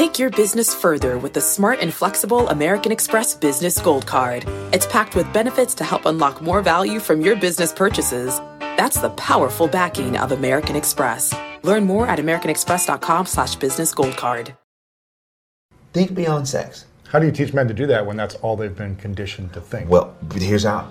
Take your business further with the smart and flexible American Express Business Gold Card. It's packed with benefits to help unlock more value from your business purchases. That's the powerful backing of American Express. Learn more at americanexpress.com slash business gold card. Think beyond sex. How do you teach men to do that when that's all they've been conditioned to think? Well, here's how.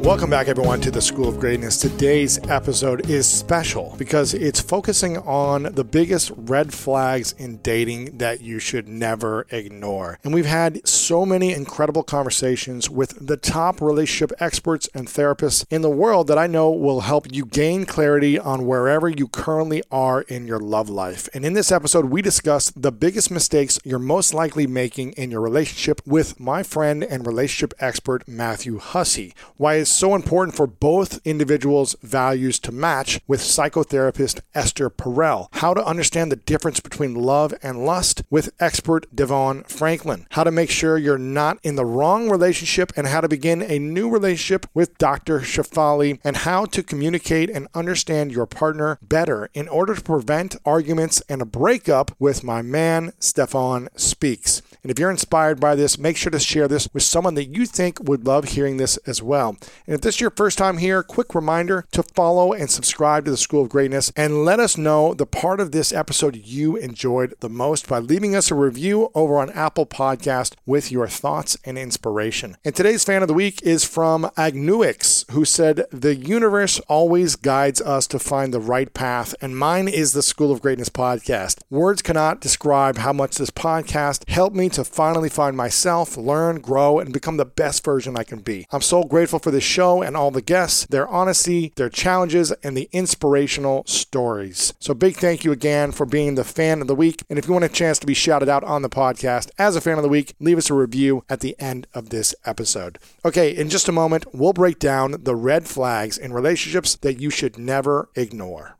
Welcome back, everyone, to the School of Greatness. Today's episode is special because it's focusing on the biggest red flags in dating that you should never ignore. And we've had so many incredible conversations with the top relationship experts and therapists in the world that I know will help you gain clarity on wherever you currently are in your love life. And in this episode, we discuss the biggest mistakes you're most likely making in your relationship with my friend and relationship expert, Matthew Hussey. Why it's so important for both individuals' values to match with psychotherapist Esther Perel. How to understand the difference between love and lust with expert DeVon Franklin. How to make sure you're not in the wrong relationship and how to begin a new relationship with Dr. Shefali and how to communicate and understand your partner better in order to prevent arguments and a breakup with my man Stephan Speaks. And if you're inspired by this, make sure to share this with someone that you think would love hearing this as well. And if this is your first time here, quick reminder to follow and subscribe to the School of Greatness and let us know the part of this episode you enjoyed the most by leaving us a review over on Apple Podcast with your thoughts and inspiration. And today's fan of the week is from Agnuix, who said, The universe always guides us to find the right path, and mine is the School of Greatness podcast. Words cannot describe how much this podcast helped me to finally find myself, learn, grow, and become the best version I can be. I'm so grateful for this show and all the guests, their honesty, their challenges, and the inspirational stories. So, big thank you again for being the fan of the week. And if you want a chance to be shouted out on the podcast as a fan of the week, leave us a review at the end of this episode. Okay, in just a moment, we'll break down the red flags in relationships that you should never ignore.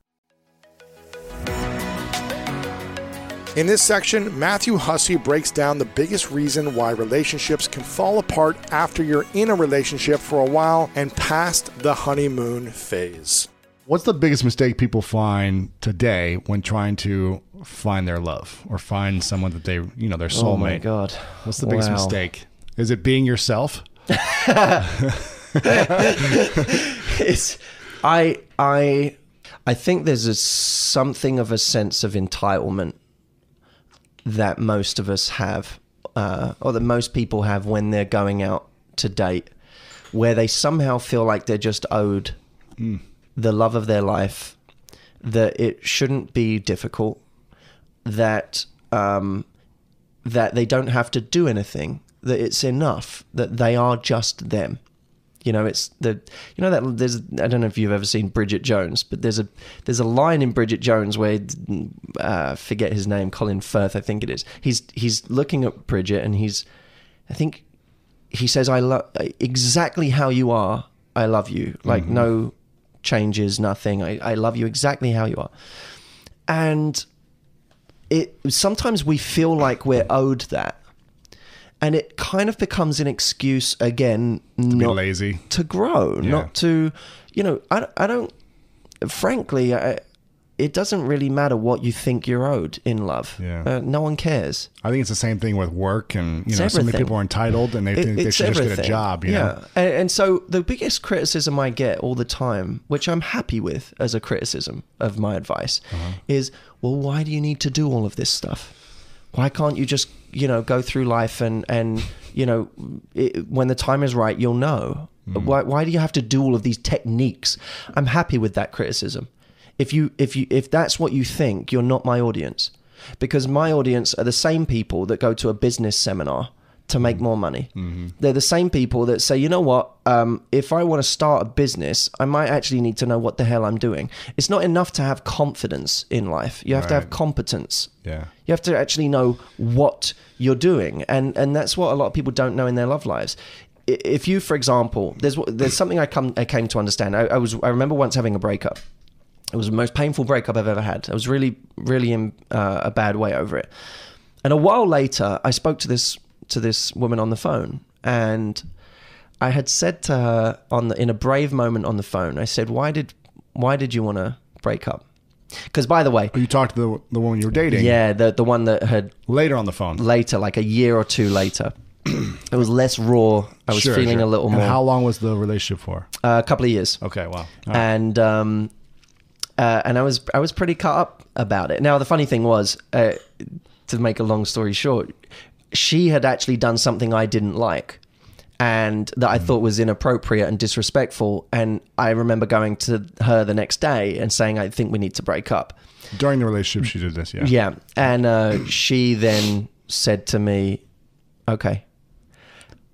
In this section, Matthew Hussey breaks down the biggest reason why relationships can fall apart after you're in a relationship for a while and past the honeymoon phase. What's the biggest mistake people find today when trying to find their love or find someone that they, you know, their soulmate? Oh my god. What's the biggest Wow. mistake? Is it being yourself? It's I I I think there's a something of a sense of entitlement that most of us have, uh, or that most people have when they're going out to date, where they somehow feel like they're just owed the love of their life, that it shouldn't be difficult, that um, that they don't have to do anything, that it's enough, that they are just them. You know, it's the you know that there's I don't know if you've ever seen Bridget Jones, but there's a there's a line in Bridget Jones where uh, forget his name, Colin Firth, I think it is. He's he's looking at Bridget and he's I think he says I love exactly how you are. I love you. Like no changes, nothing. I, I love you exactly how you are. And it sometimes we feel like we're owed that. And it kind of becomes an excuse again Be not lazy. to grow, Yeah. not to, you know, I, I don't, frankly, I, it doesn't really matter what you think you're owed in love. Yeah. Uh, no one cares. I think it's the same thing with work, and you It's know, so many people are entitled and they It- think they should just get a job. You yeah. know, And, and so the biggest criticism I get all the time, which I'm happy with as a criticism of my advice, Uh-huh. is, well, why do you need to do all of this stuff? Why can't you just, you know, go through life and and you know, it, when the time is right, you'll know. Mm. Why why do you have to do all of these techniques? I'm happy with that criticism. If you if you if that's what you think, you're not my audience. Because my audience are the same people that go to a business seminar to make Mm-hmm. more money. They're the same people that say, you know what, um, if I want to start a business, I might actually need to know what the hell I'm doing. It's not enough to have confidence in life. You have to have competence. Yeah. You have to actually know what you're doing. And, and that's what a lot of people don't know in their love lives. if you, for example, there's there's something I come I came to understand. I, I was I remember once having a breakup. It was the most painful breakup I've ever had. I was really really in uh, a bad way over it. And a while later, I spoke to this to this woman on the phone, and I had said to her on the, in a brave moment on the phone, I said, "Why did why did you want to break up?" Because by the way, You talked to the, the woman you were dating yeah, the the one that had later on the phone. later, like a year or two later, it was less raw. I was Sure, feeling sure. a little And more. how long was the relationship for? uh, a couple of years. Okay, wow. Right. and um, uh, and I was I was pretty cut up about it. Now the funny thing was, uh, to make a long story short, she had actually done something I didn't like, and that I Hmm. thought was inappropriate and disrespectful. And I remember going to her the next day and saying, "I think we need to break up." During the relationship, she did this. Yeah. Yeah, and uh, she then said to me, "Okay."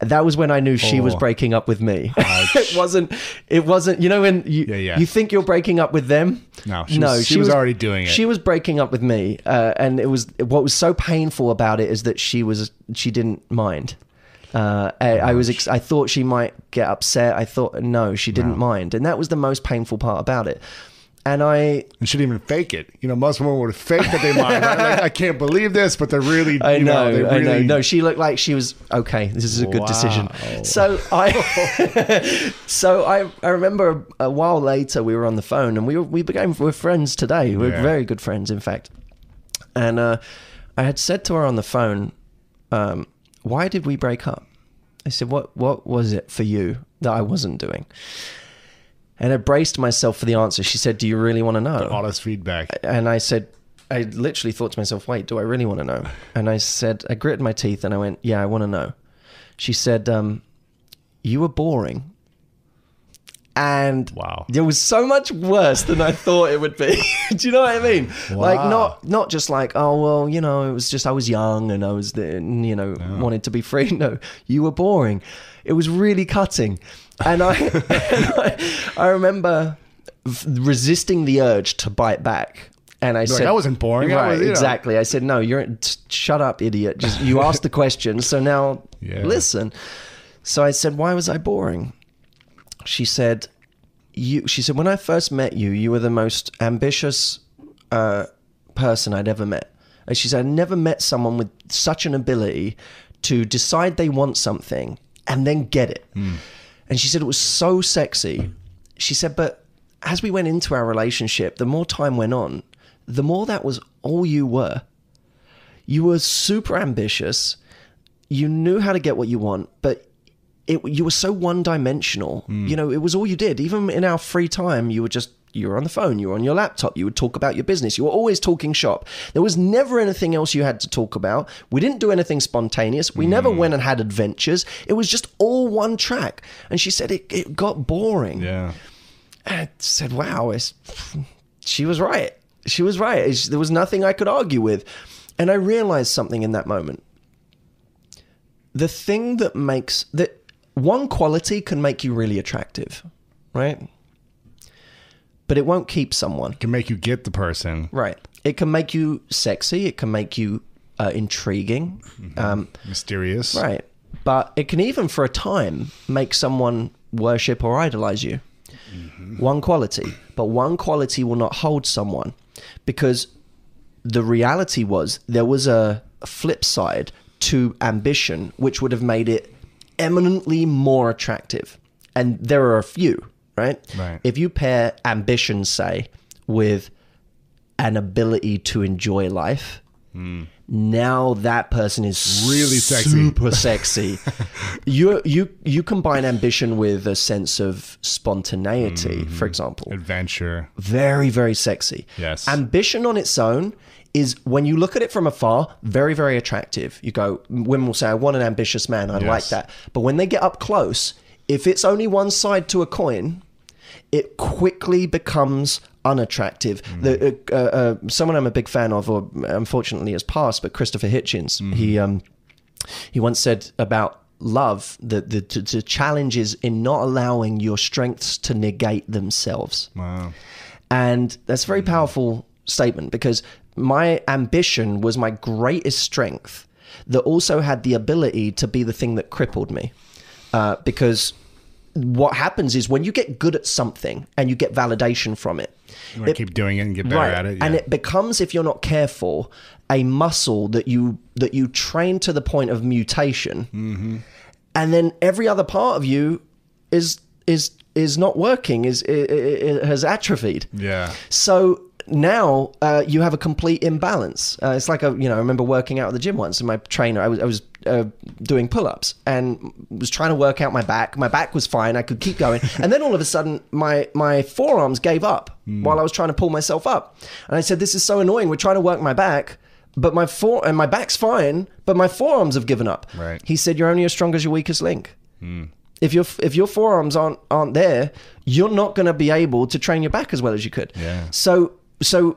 That was when I knew she was Oh. breaking up with me. it wasn't. It wasn't. You know when you Yeah, yeah. you think you're breaking up with them. No, she was- she was already doing it. She was breaking up with me, uh, and it was what was so painful about it is that she was she didn't mind. Uh, I, I was ex- I thought she might get upset. I thought no, she didn't mind, and that was the most painful part about it. And I And she didn't even fake it. You know, most women would fake that they mind. Right? Like, I can't believe this, but they're really. I know, they I know. No, she looked like she was okay. This is a good decision. So I, so I, I remember a, a while later we were on the phone and we were, we became we're friends today. We're Yeah. very good friends, in fact. And uh, I had said to her on the phone, um, "Why did we break up?" I said, "What what was it for you that I wasn't doing?" And I braced myself for the answer. She said, "Do you really want to know?" honest feedback. and I said, I literally thought to myself, wait, do I really want to know? And I said, I gritted my teeth and I went, yeah, I want to know. She said, um, you were boring. And Wow. it was so much worse than I thought it would be. do you know what I mean? Like not not just like, oh well, you know, it was just I was young and I was the, you know wanted to be free. No, you were boring. It was really cutting, and I and I, I remember resisting the urge to bite back. And I like, said, "That wasn't boring. Right, was, you know." exactly. I said, no, you're shut up, idiot. Just you asked the question, so now Yeah. listen. So I said, why was I boring? She said, you. She said, when I first met you, you were the most ambitious uh, person I'd ever met. And she said, I never met someone with such an ability to decide they want something and then get it. And she said it was so sexy. She said, but as we went into our relationship, the more time went on, the more that was all you were. You were super ambitious. You knew how to get what you want, but it, you were so one dimensional. Hmm. You know, it was all you did. Even in our free time, you were just you were on the phone, you were on your laptop, you would talk about your business. You were always talking shop. There was never anything else you had to talk about. We didn't do anything spontaneous. We never hmm. went and had adventures. It was just all one track. And she said it, it got boring. Yeah. And I said, wow, it's, she was right. She was right. There was nothing I could argue with. And I realized something in that moment. The thing that makes that one quality can make you really attractive, right? But it won't keep someone. It can make you get the person. Right. It can make you sexy. It can make you uh, intriguing. Um, Mysterious. Right. But it can even, for a time, make someone worship or idolize you. One quality. But one quality will not hold someone because the reality was there was a flip side to ambition, which would have made it eminently more attractive. And there are a few, right? Right. If you pair ambition, say, with an ability to enjoy life, hmm. now that person is Really sexy. super sexy. you you you combine ambition with a sense of spontaneity, mm-hmm. for example. Adventure. Very very sexy. Yes. Ambition on its own is when you look at it from afar, very very attractive. You go, women will say, "I want an ambitious man. I like that." But when they get up close, if it's only one side to a coin, it quickly becomes unattractive. The, uh, uh, uh, someone I'm a big fan of, or unfortunately has passed, but Christopher Hitchens, he um, he once said about love that the, the, the challenge is in not allowing your strengths to negate themselves. Wow. And that's a very powerful statement because my ambition was my greatest strength that also had the ability to be the thing that crippled me. uh, because what happens is when you get good at something and you get validation from it, You want to keep doing it and get better at it. and it becomes, if you're not careful, a muscle that you that you train to the point of mutation, Mm-hmm. and then every other part of you is is is not working, is it, it, it has atrophied. Yeah. So now uh, you have a complete imbalance. Uh, it's like a you know I remember working out at the gym once, and my trainer I was I was uh, doing pull ups and was trying to work out my back. My back was fine. I could keep going, and then all of a sudden my my forearms gave up while I was trying to pull myself up, and I said, "This is so annoying. We're trying to work my back." But my fore and my back's fine, but my forearms have given up. Right. He said, "You're only as strong as your weakest link." If your if your forearms aren't aren't there, you're not going to be able to train your back as well as you could. Yeah. So so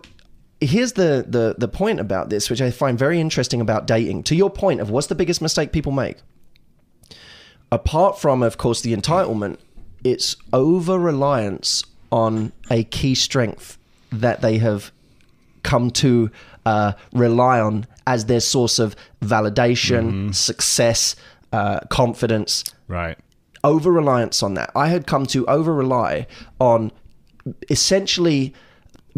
here's the the the point about this, which I find very interesting about dating. To your point of what's the biggest mistake people make? Apart from, of course, the entitlement, it's over reliance on a key strength that they have come to uh, rely on as their source of validation, success, uh, confidence Right. over reliance on that. I had come to over rely on essentially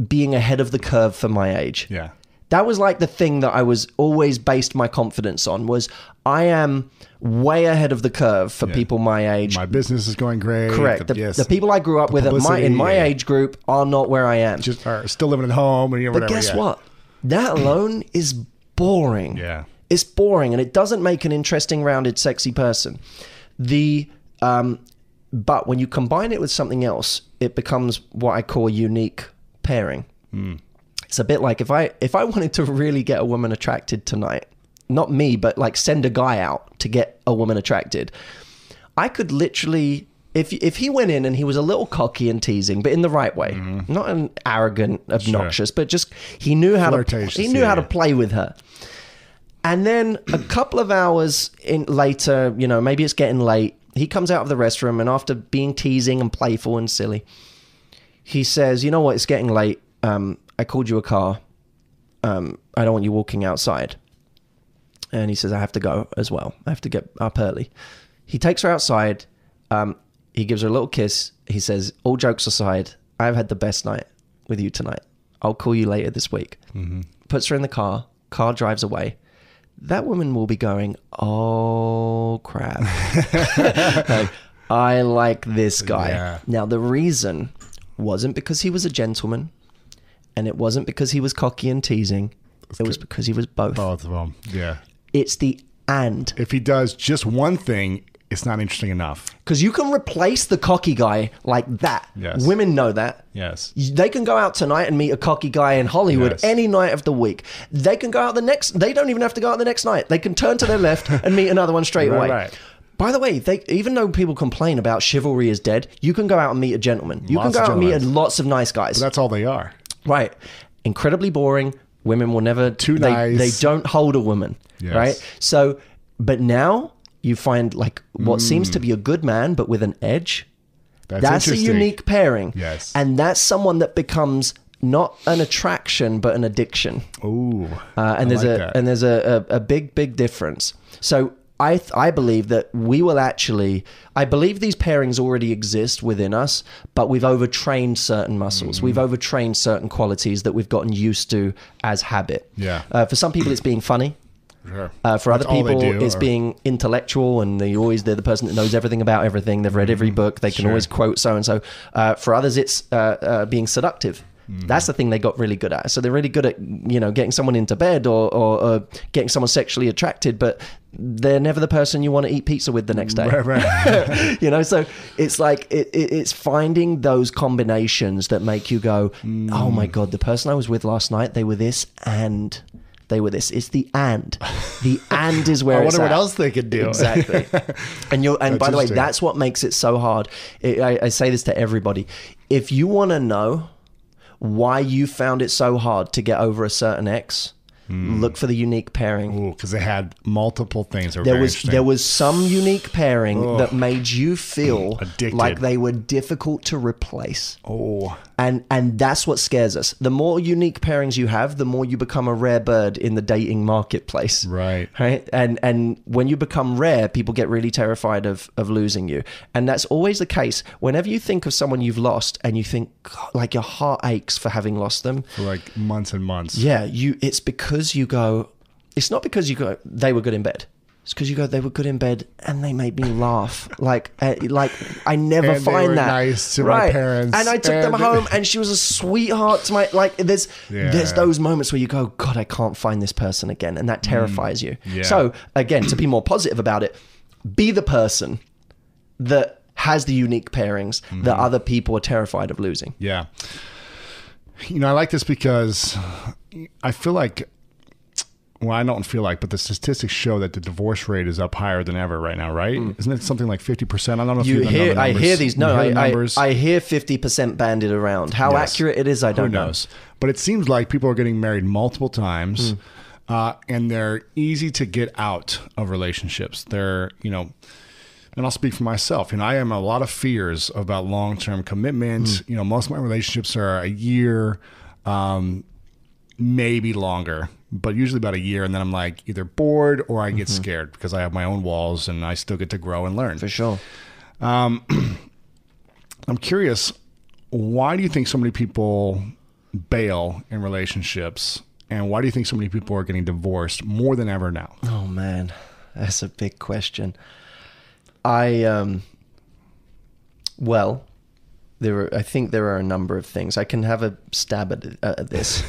being ahead of the curve for my age. Yeah. That was like the thing that I was always based my confidence on was I am way ahead of the curve for people my age. My business is going great. Correct. The, yes. the people I grew up The with at my, in my yeah. age group are not where I am. just are still living at home and you know, But guess yeah. what? That alone is boring. Yeah. It's boring and it doesn't make an interesting, rounded, sexy person. The um, but when you combine it with something else, it becomes what I call unique pairing. Hmm. It's a bit like if I if I wanted to really get a woman attracted tonight, not me, but like send a guy out to get a woman attracted, I could literally if if he went in and he was a little cocky and teasing, but in the right way, Mm-hmm. not an arrogant, obnoxious, but just he knew how to he knew yeah, how to play with her. And then a couple of hours in later, you know, maybe it's getting late. He comes out of the restroom and after being teasing and playful and silly, he says, "You know what? It's getting late. Um, I called you a car. Um, I don't want you walking outside." And he says, "I have to go as well. I have to get up early." He takes her outside. Um, he gives her a little kiss. He says, "All jokes aside, I've had the best night with you tonight. I'll call you later this week." Puts her in the car. Car drives away. That woman will be going, "Oh crap." Like, I like this guy. Yeah. Now, the reason wasn't because he was a gentleman, and it wasn't because he was cocky and teasing. It was because he was both. Both of them. Yeah. It's the and. If he does just one thing, it's not interesting enough. Because you can replace the cocky guy like that. Yes. Women know that. Yes. They can go out tonight and meet a cocky guy in Hollywood Yes. any night of the week. They can go out the next. They don't even have to go out the next night. They can turn to their left and meet another one straight Right, away. right. By the way, they, even though people complain about chivalry is dead, you can go out and meet a gentleman. You Lots can go out and meet lots of nice guys. That's all they are. Right. Incredibly boring. Women will never Too they, nice. They don't hold a woman. Yes. Right. So, but now you find like what seems to be a good man, but with an edge. That's, That's a unique pairing. Yes. And that's someone that becomes not an attraction, but an addiction. Ooh. Uh, and I there's a and there's a, a big big difference. So I th- I believe that we will actually I believe these pairings already exist within us, but we've overtrained certain muscles. Mm-hmm. We've overtrained certain qualities that we've gotten used to as habit. Yeah. Uh, for some people, it's being funny. Sure. Uh, for other That's they people, do, it's or- being intellectual, and they always they're the person that knows everything about everything. They've read every book. They can Sure. always quote so and so. Uh, For others, it's uh, uh, being seductive. Mm-hmm. That's the thing they got really good at. So they're really good at you know getting someone into bed or, or, or getting someone sexually attracted, but they're never the person you want to eat pizza with the next day. Right, right. you know, so it's like it, it, it's finding those combinations that make you go, "Oh my god, the person I was with last night, they were this and." They were this. It's the and. The and is where I wonder what at. else they could do. Exactly. And you and That's by the way, that's what makes it so hard. I, I say this to everybody. If you want to know why you found it so hard to get over a certain ex, Mm. Look for the unique pairing. Because they had multiple things. There was there was some unique pairing that made you feel mm, Addicted. like they were difficult to replace. Oh, And and that's what scares us. The more unique pairings you have, the more you become a rare bird in the dating marketplace. Right. Right. And and when you become rare, people get really terrified of of losing you. And that's always the case. Whenever you think of someone you've lost and you think like your heart aches for having lost them, for like months and months. yeah, you it's because you go it's not because you go they were good in bed. It's because you go they were good in bed and they made me laugh. like uh, like I never And find that nice to my parents, And I took them home and she was a sweetheart to my like there's there's those moments where you go god I can't find this person again and that terrifies you. Mm. yeah. So again to be more positive about it be the person that has the unique pairings that Mm-hmm. other people are terrified of losing. Yeah. You know, I like this because I feel like, well, I don't feel like, but the statistics show that the divorce rate is up higher than ever right now, right? Isn't it something like 50%? I don't know if you, You know hear, I hear these. No, hear I, the I, numbers. I hear fifty percent banded around. How Yes. accurate it is, I don't know. knows? But it seems like people are getting married multiple times, uh, and they're easy to get out of relationships. They're, you know, and I'll speak for myself. You know, I am a lot of fears about long term commitment. You know, most of my relationships are a year, um, maybe longer, but usually about a year. And then I'm like either bored or I get scared because I have my own walls and I still get to grow and learn. For sure. I'm curious, why do you think so many people bail in relationships? And why do you think so many people are getting divorced more than ever now? Oh man, that's a big question. I um. Well, there are. I think there are a number of things. I can have a stab at, uh, at this.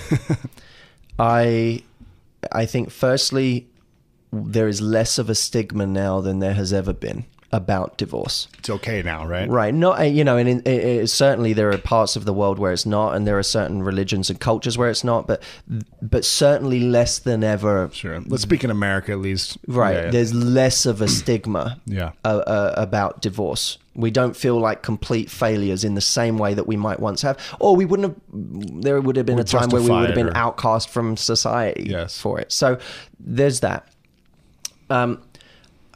I, I think firstly, there is less of a stigma now than there has ever been about divorce. It's okay now, right? Right. Not uh, you know, and in, it, it, certainly there are parts of the world where it's not, and there are certain religions and cultures where it's not. But but certainly less than ever. Sure. Let's speak in America at least. Right. Yeah, yeah. There's less of a stigma. Yeah. Uh, uh, about divorce. We don't feel like complete failures in the same way that we might once have, or we wouldn't have. There would have been Or a time where we would have been or- outcast from society Yes. for it. So there's that. Um,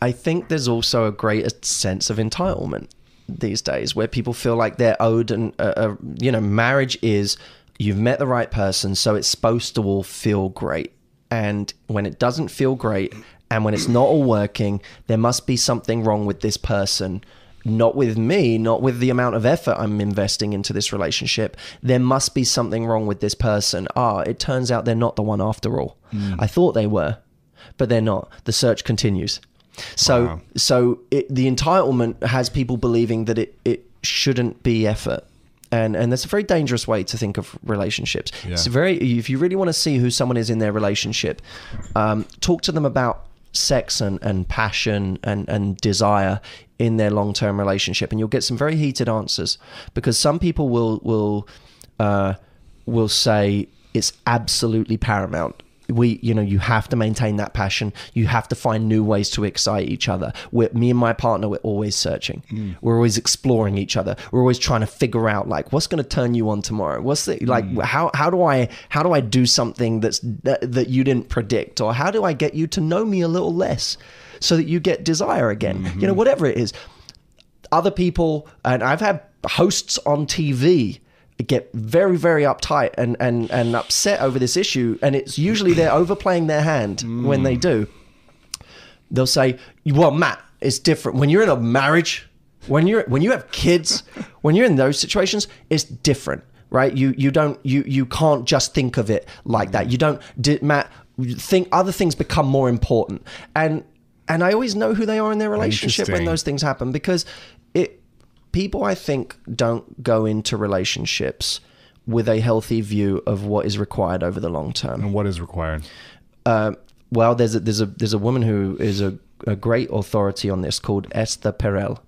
I think there's also a greater sense of entitlement these days, where people feel like they're owed, and uh, uh, you know, marriage is you've met the right person, so it's supposed to all feel great. And when it doesn't feel great, and when it's not all working, there must be something wrong with this person. Not with me, not with the amount of effort I'm investing into this relationship. There must be something wrong with this person. Ah, it turns out they're not the one after all. I thought they were, but they're not. The search continues. So, Wow. so it, the entitlement has people believing that it, it shouldn't be effort. And, and that's a very dangerous way to think of relationships. It's very if you really want to see who someone is in their relationship, um, talk to them about sex and, and passion and, and desire in their long term relationship, and you'll get some very heated answers because some people will will uh, will say it's absolutely paramount. We, you know, you have to maintain that passion. You have to find new ways to excite each other. We're, me and my partner, we're always searching. Mm. We're always exploring each other. We're always trying to figure out like what's going to turn you on tomorrow. What's the like mm. how how do I how do I do something that's that, that you didn't predict, or how do I get you to know me a little less, so that you get desire again. You know, mm-hmm. whatever it is other people and I've had hosts on TV get very very uptight and and and upset over this issue and it's usually they're overplaying their hand when they mm. do. They'll say well Matt it's different. When you're in a marriage when you're when you have kids when you're in those situations it's different right? You you don't you you can't just think of it like that. Mm. You don't Matt think other things become more important. And and I always know who they are in their relationship when those things happen because people I think don't go into relationships with a healthy view of what is required over the long term. And what is required? Well, there's a, there's a there's a woman who is a, a great authority on this called Esther Perel,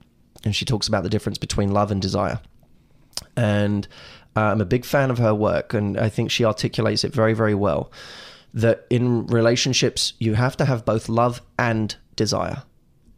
and she talks about the difference between love and desire. And uh, I'm a big fan of her work, and I think she articulates it very very well. That in relationships you have to have both love and desire.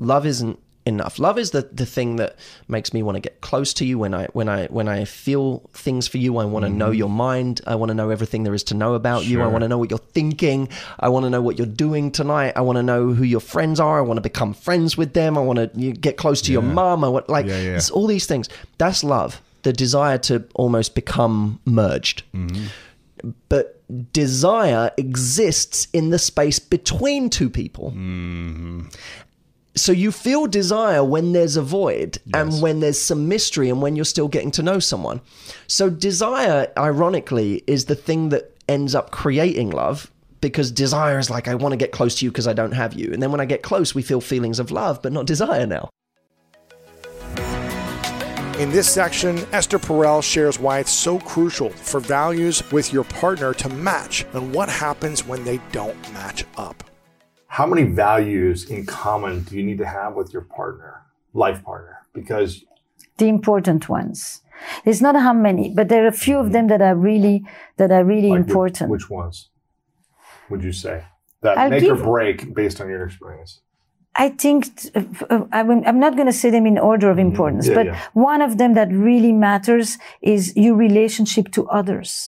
Love isn't enough. Love is the, the thing that makes me want to get close to you when I when I when I feel things for you. I want to mm-hmm. know your mind. I want to know everything there is to know about you. I want to know what you're thinking. I want to know what you're doing tonight. I want to know who your friends are. I want to become friends with them. I want to get close to your mum. I want like Yeah, yeah. it's all these things. That's love. The desire to almost become merged. Mm-hmm. But desire exists in the space between two people. Mm-hmm. So you feel desire when there's a void and when there's some mystery and when you're still getting to know someone. So desire, ironically, is the thing that ends up creating love because desire is like, I want to get close to you because I don't have you. And then when I get close, we feel feelings of love, but not desire now. In this section, Esther Perel shares why it's so crucial for values with your partner to match and what happens when they don't match up. How many values in common do you need to have with your partner, life partner? Because the important ones. It's not how many, but there are a few of them that are really that are really like, important. Which ones would you say that I'll make or break based on your experience? I think uh, I I'm not going to say them in order of importance, Yeah, but yeah. one of them that really matters is your relationship to others.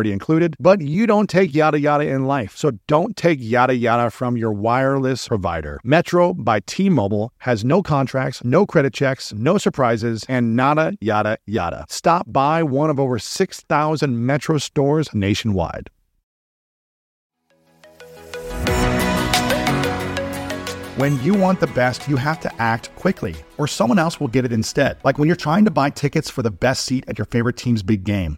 included, but you don't take yada yada in life. So don't take yada yada from your wireless provider. Metro by T-Mobile has no contracts, no credit checks, no surprises, and nada yada yada. Stop by one of over 6,000 Metro stores nationwide. When you want the best, you have to act quickly, or someone else will get it instead. Like when you're trying to buy tickets for the best seat at your favorite team's big game,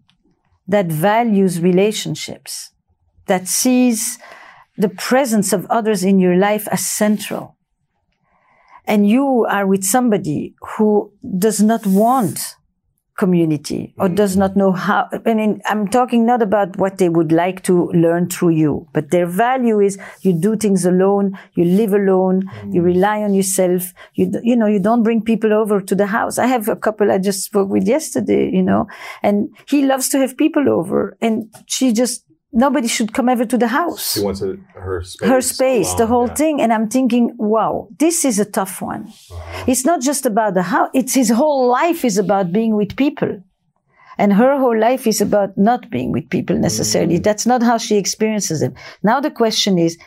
that values relationships, that sees the presence of others in your life as central, and you are with somebody who does not want community or mm-hmm. does not know how, I mean, I'm talking not about what they would like to learn through you, but their value is you do things alone, you live alone, you mm. rely on yourself, you, you know, you don't bring people over to the house. I have a couple I just spoke with yesterday, you know, and he loves to have people over and she just, nobody should come ever to the house She wants a, her space. her space, the whole yeah. thing. And I'm thinking, wow, this is a tough one. Uh-huh. It's not just about the house. It's his whole life is about being with people. And her whole life is about not being with people necessarily. Mm-hmm. That's not how she experiences them. Now the question is,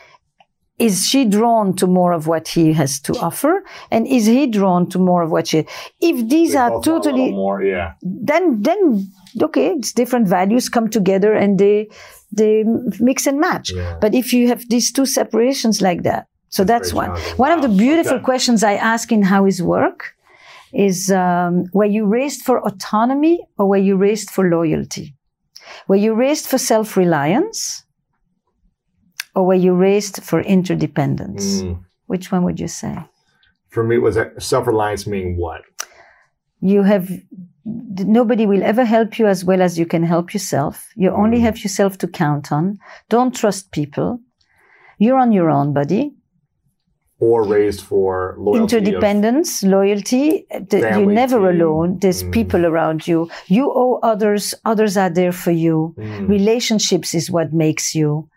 is she drawn to more of what he has to offer and is he drawn to more of what she if these They are both want a totally more. Yeah. then then okay it's different values come together and they they mix and match Yeah. but if you have these two separations like that so that's, one one of the beautiful Okay. questions i ask in how is work is um, were you raised for autonomy or were you raised for loyalty were you raised for self-reliance or were you raised for interdependence Mm. which one would you say For me, was self-reliance mean what? you have nobody will ever help you as well as you can help yourself. You only have yourself to count on. Don't trust people. You're on your own buddy. Or raised for loyalty? interdependence loyalty you're never team. alone. There's Mm. people around you. You owe others. Others are there for you. Mm. relationships is what makes you.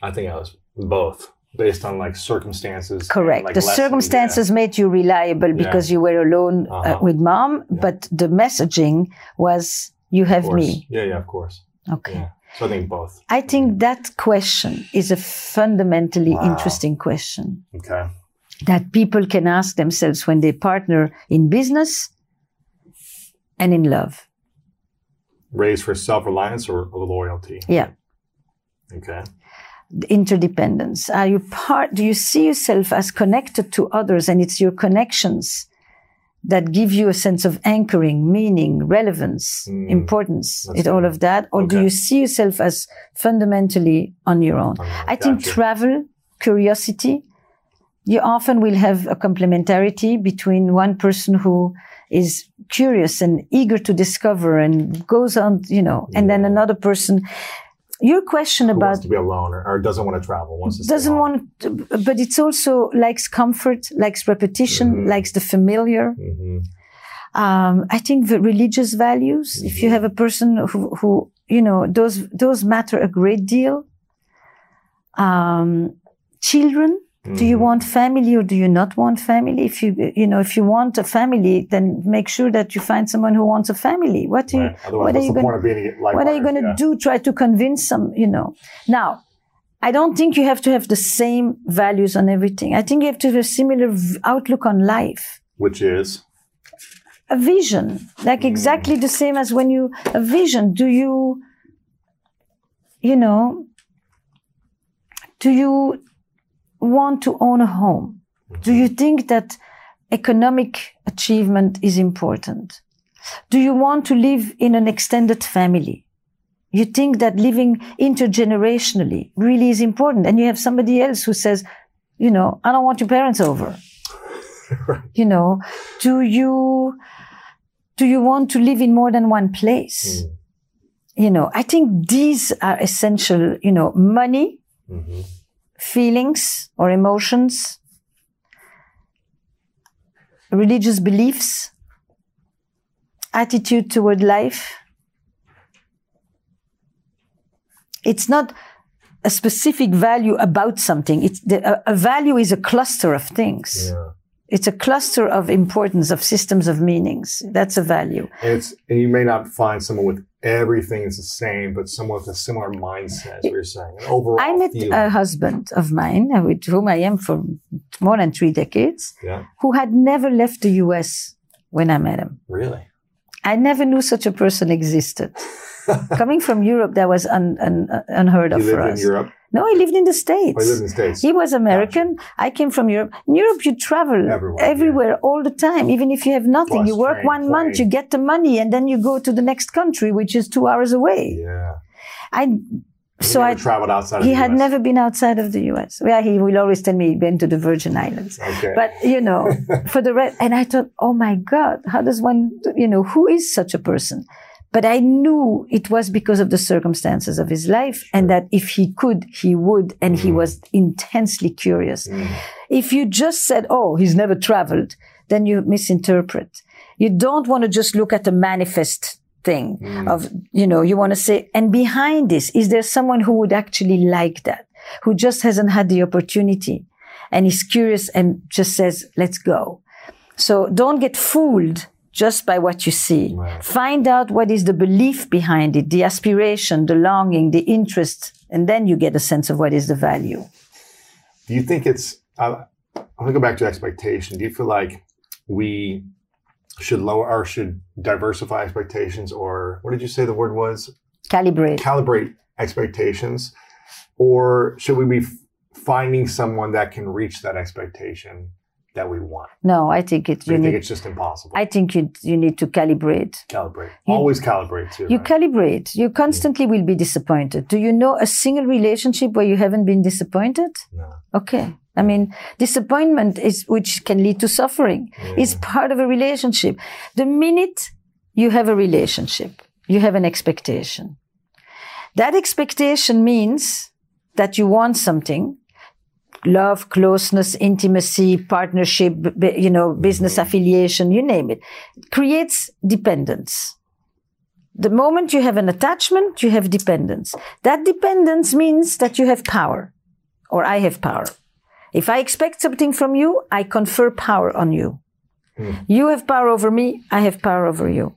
I think I was both based on like circumstances. and, correct like, the circumstances made you reliable because you were alone uh, Uh-huh. with mom but the messaging was you have me Yeah, yeah, of course. okay Yeah. So I think both. I think that question is a fundamentally Wow. interesting question Okay. that people can ask themselves when they partner in business and in love. Raised for self-reliance or loyalty? Yeah. Okay. Interdependence. Are you part, do you see yourself as connected to others and it's your connections that give you a sense of anchoring, meaning, relevance, Mm. importance, it, all of that? Or do you see yourself as fundamentally on your own? Own. I think Gotcha. travel, curiosity, you often will have a complementarity between one person who is curious and eager to discover and goes on, you know, and then another person. Your question Who about wants to be alone or, or doesn't want to travel? Wants to doesn't want, to, but it's also likes comfort, likes repetition, Mhm. likes the familiar. Mhm. Um, I think the religious values. If you Mhm. have a person who, who you know, those those matter a great deal. Um, children. Do you Mhm. want family or do you not want family? If you, you know, if you want a family, then make sure that you find someone who wants a family. What do you, Right. What are you the going point of being like what are you going to do? Try to convince some, you know. Now, I don't think you have to have the same values on everything. I think you have to have a similar v- outlook on life, Which is a vision, like exactly the same as when you, a vision. Do you, you know, do you want to own a home? Do you think that economic achievement is important? Do you want to live in an extended family? You think that living intergenerationally really is important. And you have somebody else who says, you know, I don't want your parents over. You know, do you, do you want to live in more than one place? You know, I think these are essential, you know, money, Mhm. Feelings or emotions, religious beliefs, attitude toward life. It's not a specific value about something. It's the, a, value is a cluster of things. yeah. It's a cluster of importance of systems of meanings. That's a value. And it's and you may not find someone with everything is the same, but someone with a similar mindset. Is what you're saying. An overall I met feeling. a husband of mine uh, with whom I am for more than three decades, yeah. who had never left the US when I met him. Really. I never knew such a person existed. Coming from Europe, that was un, un, unheard You of for lived in us. Europe. No, he lived in the States. Oh, you lived in the States. He was American. I came from Europe. In Europe, you travel Everywhere, everywhere, all the time. Even if you have nothing, you work train, one month, you get the money, and then you go to the next country, which is two hours away. Yeah. I He so I traveled outside. he had never been outside of the U.S. Yeah, he will always tell me he'd been to the Virgin Islands. Okay. But you know, for the rest, and I thought, oh my God, how does one, you know, who is such a person? But I knew it was because of the circumstances of his life, and that if he could, he would, and he mm. was intensely curious. Mm. If you just said, oh, he's never traveled, then you misinterpret. You don't want to just look at the manifest thing mm. of, you know, you want to say, and behind this, is there someone who would actually like that, who just hasn't had the opportunity and is curious and just says, let's go. So don't get fooled just by what you see. Find out what is the belief behind it, the aspiration, the longing, the interest, and then you get a sense of what is the value. do you think it's? Uh, I want to go back to expectation. Do you feel like we should lower or should diversify expectations, or what did you say the word was? Calibrate. Calibrate expectations, or should we be finding someone that can reach that expectation that we want? no, I think it. You you think need. it's just impossible? I think you you need to calibrate. calibrate. You- Always calibrate too. You right? calibrate. You constantly will be disappointed. Do you know a single relationship where you haven't been disappointed? No. Okay. I mean, disappointment is, which can lead to suffering, is part of a relationship. The minute you have a relationship, you have an expectation. That expectation means that you want something. Love, closeness, intimacy, partnership, you know, business mm-hmm. affiliation, you name it. Creates dependence. The moment you have an attachment, you have dependence. That dependence means that you have power or I have power. If I expect something from you, I confer power on you. Hmm. You have power over me, I have power over you.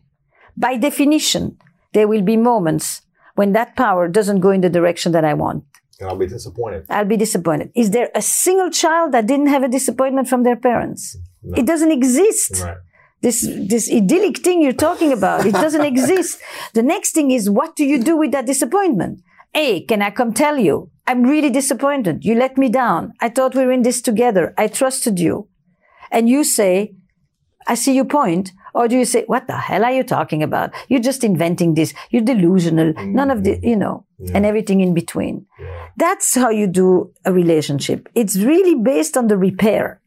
By definition, there will be moments when that power doesn't go in the direction that I want. And I'll be disappointed. I'll be disappointed. Is there a single child that didn't have a disappointment from their parents? It doesn't exist. Right. This, this idyllic thing you're talking about, it doesn't exist. The next thing is, what do you do with that disappointment? A, can I come tell you? I'm really disappointed. You let me down. I thought we were in this together. I trusted you. And you say, I see your point. Or do you say, what the hell are you talking about? You're just inventing this. You're delusional. Mm, None of the, you know, and everything in between. That's how you do a relationship. It's really based on the repair.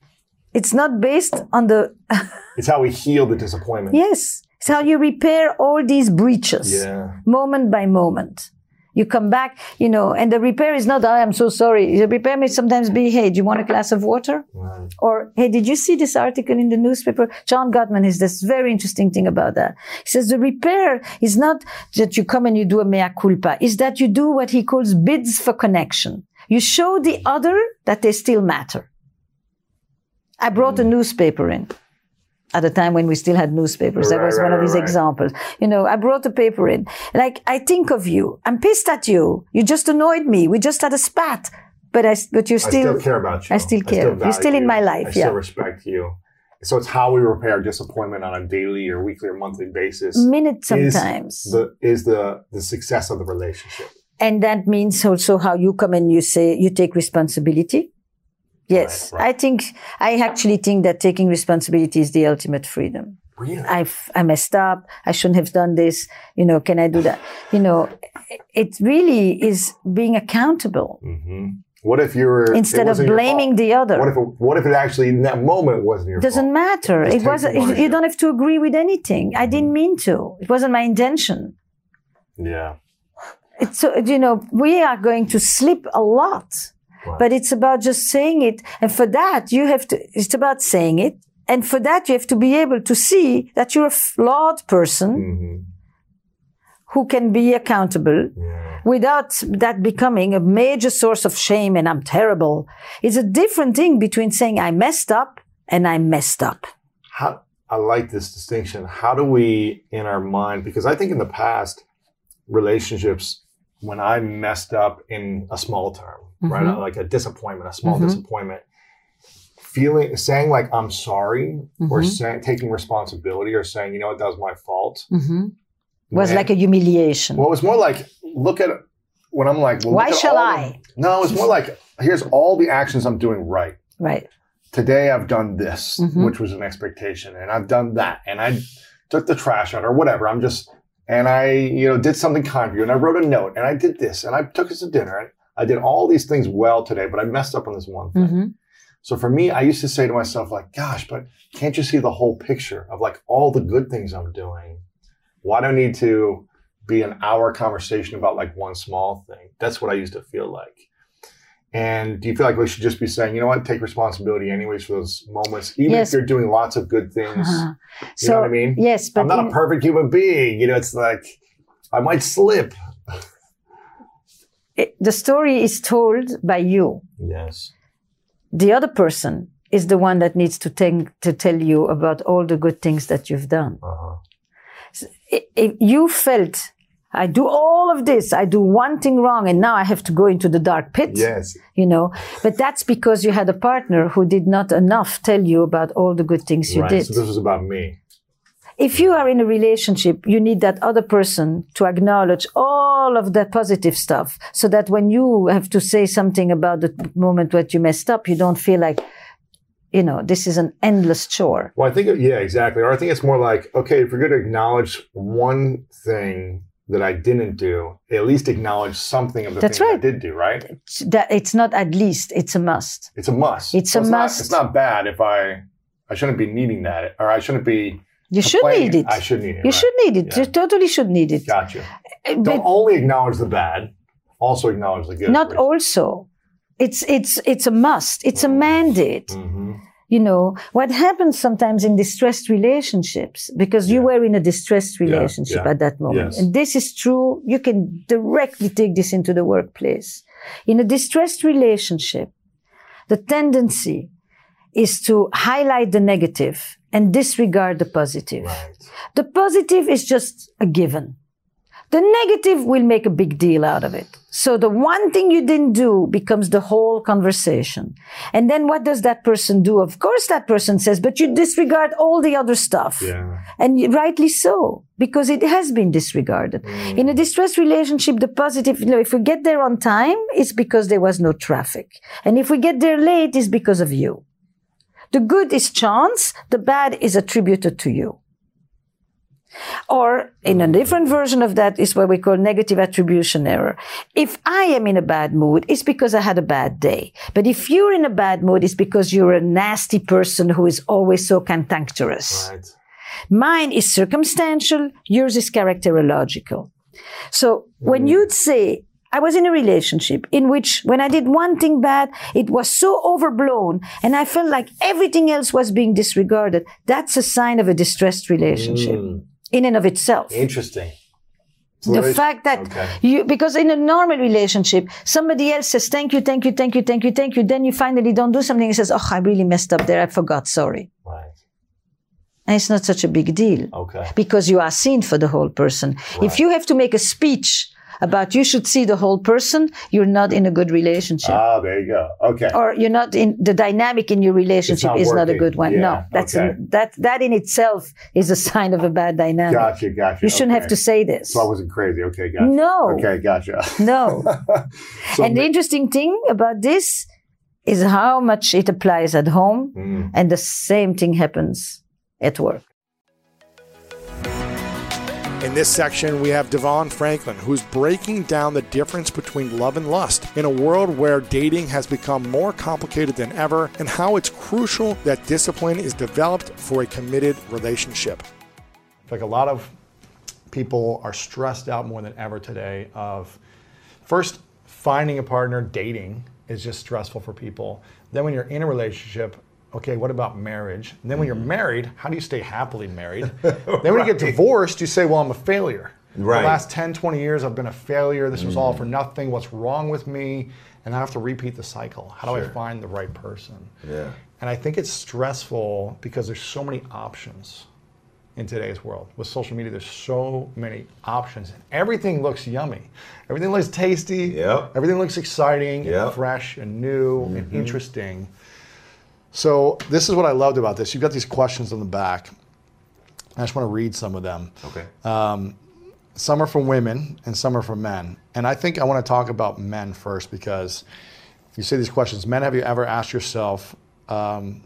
It's not based on the, It's how we heal the disappointment. yes, it's how you repair all these breaches Yeah. moment by moment. You come back, you know, and the repair is not, oh, I am so sorry. The repair may sometimes be, hey, do you want a glass of water? Right. Or, hey, did you see this article in the newspaper? John Gottman has this very interesting thing about that. He says the repair is not that you come and you do a mea culpa, is that you do what he calls bids for connection. You show the other that they still matter. I brought a mm. newspaper in at a time when we still had newspapers. that was right, one of right, his right. examples. You know, I brought a paper in. Like, I think of you. I'm pissed at you. You just annoyed me. We just had a spat. But I, but you're I still, still care about you. I still care. You're still in you. my life, I yeah. still respect you. So it's how we repair disappointment on a daily or weekly or monthly basis. minute is sometimes. the is the the success of the relationship. and that means also how you come and you say, you take responsibility. Yes. Right, right. I think, I actually think that taking responsibility is the ultimate freedom. Really? I've, I messed up. I shouldn't have done this. You know, can I do that? You know, it really is being accountable hmm What if you were instead of blaming the other. What if it, what if it actually in that moment wasn't your doesn't fault? matter. Just It wasn't, you don't have to agree with anything. I didn't mean to. It wasn't my intention. Yeah. It's so, you know, we are going to slip a lot, But it's about just saying it. And for that, you have to, it's about saying it. And for that, you have to be able to see that you're a flawed person hmm who can be accountable Yeah. without that becoming a major source of shame and I'm terrible. It's a different thing between saying I messed up and I messed up. How I like this distinction. How do we in our mind? Because I think in the past, relationships, when I messed up in a small term, right, Mm-hmm. like a disappointment, a small disappointment, feeling, saying like I'm sorry, or Mm-hmm. saying taking responsibility, or saying you know what that was my fault. Was like a humiliation. Well, it was more like look at when I'm like, well, Why shall I? the- no, it's more like here's all the actions I'm doing right. right. Today I've done this, Mhm. which was an expectation, and I've done that, and I took the trash out or whatever. I'm just and I, you know, did something kind for you, and I wrote a note, and I did this, and I took us to dinner, and I did all these things well today, but I messed up on this one thing. hmm So for me, I used to say to myself, like, gosh, but can't you see the whole picture of like all the good things I'm doing? Why do I need to be an hour conversation about like one small thing? That's what I used to feel like. And do you feel like we should just be saying, you know what, take responsibility anyways for those moments, even Yes. if you're doing lots of good things? Uh-huh. You know what I mean? Yes, but I'm not in- a perfect human being. You know, it's like I might slip. It- the story is told by you. Yes. The other person is the one that needs to, think, to tell you about all the good things that you've done. Uh-huh. I- If you felt I do all of this. I do one thing wrong and now I have to go into the dark pit. Yes. You know, but that's because you had a partner who did not enough tell you about all the good things you right. did. So this was about me. If you are in a relationship, you need that other person to acknowledge all of the positive stuff so that when you have to say something about the moment that you messed up, you don't feel like, you know, this is an endless chore. Well, I think, yeah, exactly. Or I think it's more like, okay, if you're going to acknowledge one thing that I didn't do, at least acknowledge something of the That's things I did do, right? It's, that, it's not at least, it's a must. It's a must. It's a not- must. it's not bad if I, I shouldn't be needing that, or I shouldn't be. You should need it. I should need it. You right. should need it. Yeah. You totally should need it. Gotcha. Uh, Don't only acknowledge the bad, also acknowledge the good. not also. It's, it's, it's a must. It's a mandate. hmm you know what happens sometimes in distressed relationships because you were in a distressed relationship yeah, at that moment yes. and this is true you can directly take this into the workplace in a distressed relationship the tendency is to highlight the negative and disregard the positive Right. the positive is just a given the negative will make a big deal out of it. So the one thing you didn't do becomes the whole conversation. And then what does that person do? Of course, that person says, but you disregard all the other stuff. Yeah. And rightly so, because it has been disregarded. Mm. In a distressed relationship, the positive, you know, if we get there on time, it's because there was no traffic. And if we get there late, it's because of you. The good is chance, the bad is attributed to you. Or in a different version of that is what we call negative attribution error. If I am in a bad mood, it's because I had a bad day. But if you're in a bad mood, it's because you're a nasty person who is always so cantankerous. Right. Mine is circumstantial, yours is characterological. So when mm. you'd say, I was in a relationship in which when I did one thing bad, it was so overblown and I felt like everything else was being disregarded. That's a sign of a distressed relationship hmm. in and of itself. Interesting. So The fact that Okay. you, because in a normal relationship, somebody else says, thank you, thank you, thank you, thank you, thank you. Then you finally don't do something and says, oh, I really messed up there. I forgot. Sorry. Right. And it's not such a big deal Okay. because you are seen for the whole person. If you have to make a speech about you should see the whole person, you're not in a good relationship. Ah, there you go. Okay. or you're not in the dynamic in your relationship not is not a good one. Yeah, No, that's okay. an, that that in itself is a sign of a bad dynamic. Gotcha. Gotcha. You shouldn't have to say this. So I wasn't crazy. Okay. Gotcha. No. Okay. Gotcha. No. So and the interesting thing about this is how much it applies at home, Mm. and the same thing happens at work. In this section, we have DeVon Franklin, who's breaking down the difference between love and lust in a world where dating has become more complicated than ever and how it's crucial that discipline is developed for a committed relationship. like a lot of people are stressed out more than ever today of first finding a partner dating is just stressful for people then when you're in a relationship okay what about marriage and then when you're mm-hmm. married how do you stay happily married then when you get divorced you say well i'm a failure Right. the last 10 20 years i've been a failure this was all mm. for nothing what's wrong with me and i have to repeat the cycle how do i find the right person Yeah. and I think it's stressful because there's so many options in today's world. With social media, there's so many options. And Everything looks yummy. Everything looks tasty. Yep. Everything looks exciting Yep. and fresh and new and mm-hmm. interesting. So this is what I loved about this. You've got these questions on the back. I just want to read some of them. Okay. Some are from women and some are from men. And I think I want to talk about men first because you say these questions. Men, have you ever asked yourself, um,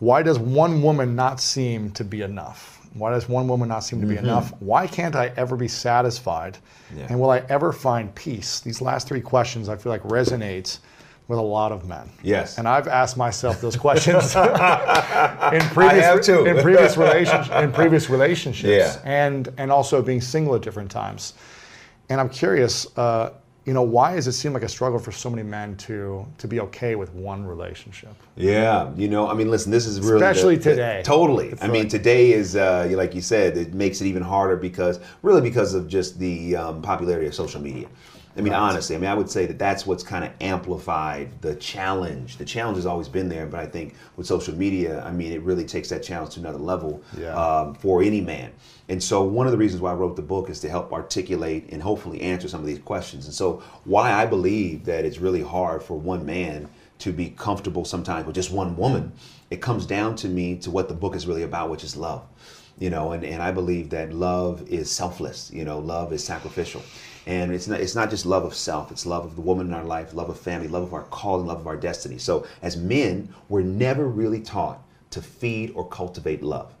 why does one woman not seem to be enough? Why does one woman not seem to be enough? Why can't I ever be satisfied? Yeah. And will I ever find peace? These last three questions I feel like resonates with a lot of men. Yes. And I've asked myself those questions in previous in previous relations in previous relationships Yeah. and and also being single at different times. And I'm curious, uh, you know, why does it seem like a struggle for so many men to to be okay with one relationship? Yeah, you know, I mean, listen, this is really Especially the- today. totally. It's I mean, today is uh, like you said, it makes it even harder because really because of just the um, popularity of social media. I mean, honestly, I mean, I would say that that's what's kind of amplified the challenge. The challenge has always been there, but I think with social media, I mean, it really takes that challenge to another level Yeah. um, for any man. And so, one of the reasons why I wrote the book is to help articulate and hopefully answer some of these questions. And so, why I believe that it's really hard for one man to be comfortable sometimes with just one woman, it comes down to me to what the book is really about, which is love you know and, and i believe that love is selfless you know love is sacrificial and it's not it's not just love of self it's love of the woman in our life love of family love of our calling love of our destiny so as men we're never really taught to feed or cultivate love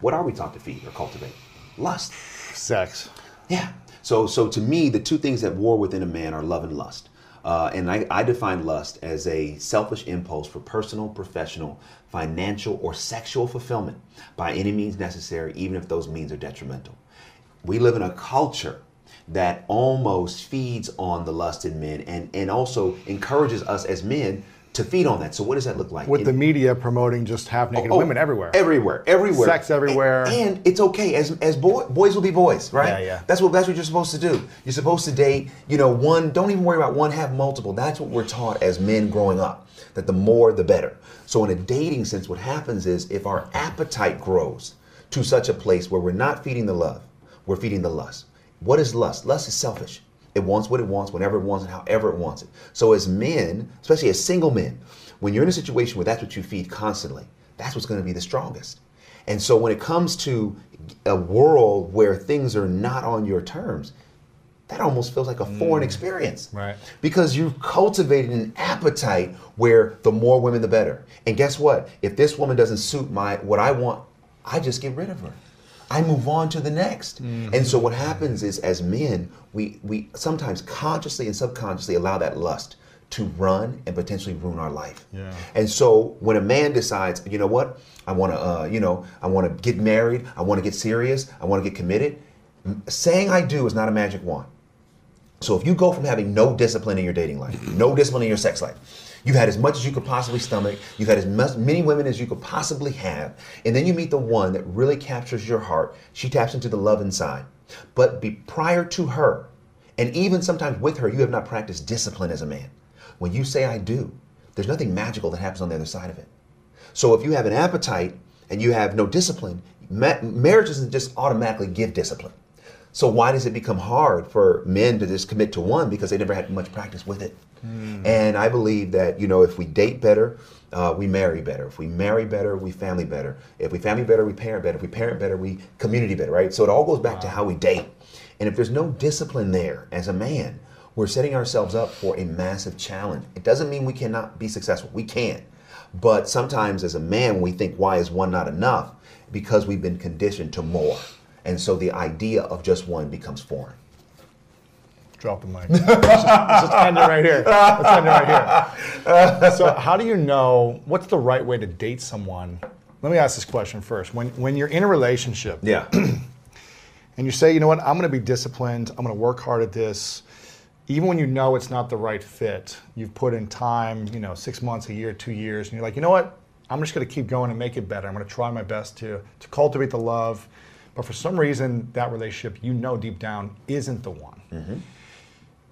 what are we taught to feed or cultivate lust Sex. yeah. So, so to me, the two things that war within a man are love and lust. Uh, and I, I define lust as a selfish impulse for personal, professional, financial, or sexual fulfillment by any means necessary, even if those means are detrimental. We live in a culture that almost feeds on the lust in men and, and also encourages us as men to feed on that. So, what does that look like? With In- the media promoting just half naked Oh, oh women everywhere. Everywhere, everywhere. Sex everywhere. And, and it's okay as as boy, boys will be boys, right? Yeah, yeah. That's what that's what you're supposed to do. You're supposed to date, you know, one. Don't even worry about one, have multiple. That's what we're taught as men growing up. That the more, the better. So in a dating sense, what happens is if our appetite grows to such a place where we're not feeding the love, we're feeding the lust. What is lust? Lust is selfish. It wants what it wants, whenever it wants, and however it wants it. So as men, especially as single men, when you're in a situation where that's what you feed constantly, that's what's going to be the strongest. And so when it comes to a world where things are not on your terms, that almost feels like a foreign mm. experience. Right. Because you've cultivated an appetite where the more women the better. And guess what? If this woman doesn't suit my what I want, I just get rid of her. I move on to the next. And so what happens is as men, we we sometimes consciously and subconsciously allow that lust to run and potentially ruin our life. Yeah. And so when a man decides, you know what, I want to, uh, you know, I want to get married, I want to get serious, I want to get committed, saying I do is not a magic wand. So if you go from having no discipline in your dating life, no discipline in your sex life, you've had as much as you could possibly stomach, you've had as much, many women as you could possibly have, and then you meet the one that really captures your heart, she taps into the love inside. But be prior to her, and even sometimes with her, you have not practiced discipline as a man. When you say I do, there's nothing magical that happens on the other side of it. So if you have an appetite and you have no discipline, ma- marriage doesn't just automatically give discipline. So why does it become hard for men to just commit to one because they never had much practice with it? And I believe that you know if we date better, uh, we marry better. If we marry better, we family better. If we family better, we parent better. If we parent better, we community better. Right? So it all goes back to how we date. And if there's no discipline there as a man, we're setting ourselves up for a massive challenge. It doesn't mean we cannot be successful. We can. But sometimes as a man, we think, why is one not enough? Because we've been conditioned to more. And so the idea of just one becomes foreign. Drop the mic. let's, just, let's just end it right here. Let's end it right here. So, how do you know what's the right way to date someone? Let me ask this question first. When when you're in a relationship Yeah. and you say, you know what, I'm going to be disciplined. I'm going to work hard at this. Even when you know it's not the right fit, you've put in time, you know, six months, a year, two years, and you're like, you know what, I'm just going to keep going and make it better. I'm going to try my best to to cultivate the love. But for some reason, that relationship, you know, deep down, isn't the one. Mm-hmm.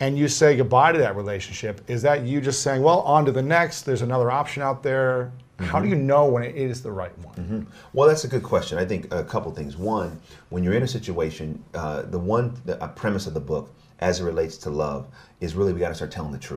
And you say goodbye to that relationship. Is that you just saying, well, on to the next? There's another option out there. How do mm-hmm. you know when it is the right one? Mm-hmm. Well, that's a good question. I think a couple things. One, when you're in a situation, uh, the one the, a premise of the book, as it relates to love, is really we got to start telling the truth.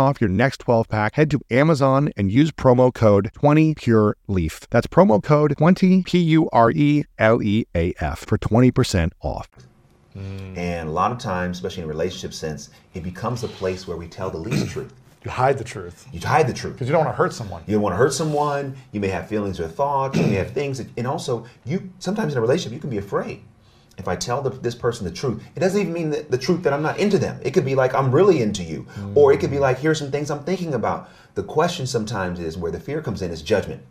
off your next 12 pack, head to Amazon and use promo code 20PureLeaf. That's promo code 20 P U R E L E A F for 20% off. Mm. And a lot of times, especially in a relationship sense, it becomes a place where we tell the least truth. You hide the truth You hide the truth. because you don't want to hurt someone. You don't want to hurt someone. You may have feelings or thoughts. You may have things, that, and also you sometimes in a relationship you can be afraid. If I tell the, this person the truth, it doesn't even mean the, the truth that I'm not into them. It could be like I'm really into you, mm. or it could be like here's some things I'm thinking about. The question sometimes is where the fear comes in is judgment.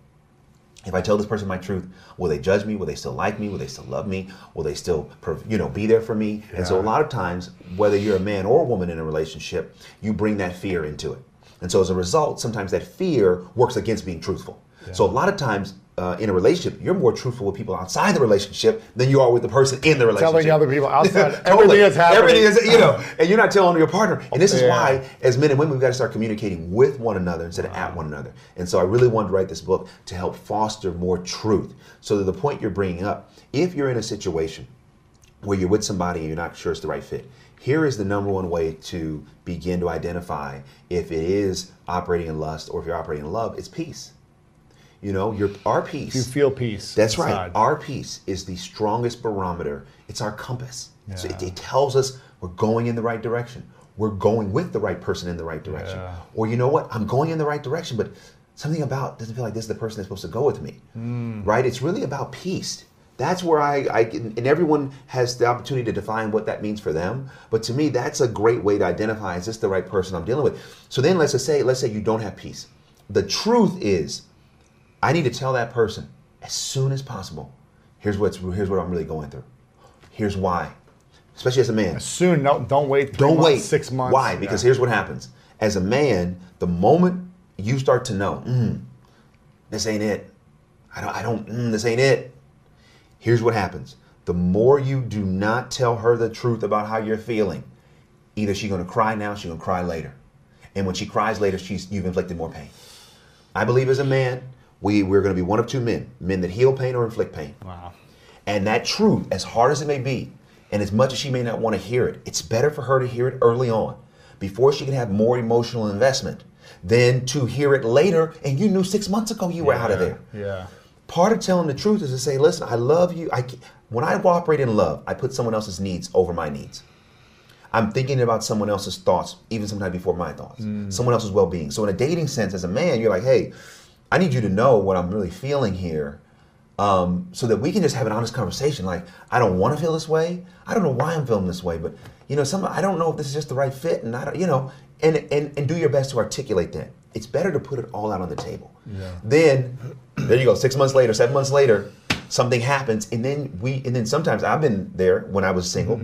If I tell this person my truth, will they judge me? Will they still like me? Will they still love me? Will they still, you know, be there for me? And so a lot of times, whether you're a man or a woman in a relationship, you bring that fear into it. And so as a result, sometimes that fear works against being truthful. So a lot of times uh, in a relationship, you're more truthful with people outside the relationship than you are with the person in the relationship. Telling other people outside Totally. everything that's happening. Everything is, you know, and you're not telling your partner. And this is why, as men and women, we've got to start communicating with one another instead of at one another. And so I really wanted to write this book to help foster more truth. So that the point you're bringing up, if you're in a situation where you're with somebody and you're not sure it's the right fit, here is the number one way to begin to identify if it is operating in lust or if you're operating in love. It's peace. You know, your our peace. You feel peace. That's right. Our peace is the strongest barometer. It's our compass. So it, it tells us we're going in the right direction. We're going with the right person in the right direction. Yeah. Or you know what? I'm going in the right direction, but something about doesn't feel like this is the person that's supposed to go with me. Hmm. Right? It's really about peace. That's where I, I and everyone has the opportunity to define what that means for them. But to me, that's a great way to identify is this the right person I'm dealing with. So then let's just say let's say you don't have peace. The truth is I need to tell that person as soon as possible. Here's what's here's what I'm really going through. Here's why. Especially as a man. As soon, no, don't wait. three Don't months, wait. Six months. Why? Because Yeah. here's what happens. As a man, the moment you start to know, mm, this ain't it. I don't. I don't. Mm, this ain't it. Here's what happens. The more you do not tell her the truth about how you're feeling, either she's gonna cry now, she's gonna cry later, and when she cries later, she's you've inflicted more pain. I believe as a man, we we're gonna be one of two men: men that heal pain or inflict pain. Wow. And that truth, as hard as it may be, and as much as she may not want to hear it, it's better for her to hear it early on before she can have more emotional investment than to hear it later and you knew six months ago you were out of there. Yeah. Part of telling the truth is to say, listen, I love you. I, when I operate in love, I put someone else's needs over my needs. I'm thinking about someone else's thoughts, even sometimes before my thoughts, mm. someone else's well being. So, in a dating sense, as a man, you're like, hey, I need you to know what I'm really feeling here um, so that we can just have an honest conversation. Like, I don't want to feel this way. I don't know why I'm feeling this way, but you know, some I don't know if this is just the right fit, and I don't, you know, and and and do your best to articulate that. It's better to put it all out on the table. Yeah. Then, there you go. Six months later, seven months later, something happens, and then we, and then sometimes I've been there when I was single.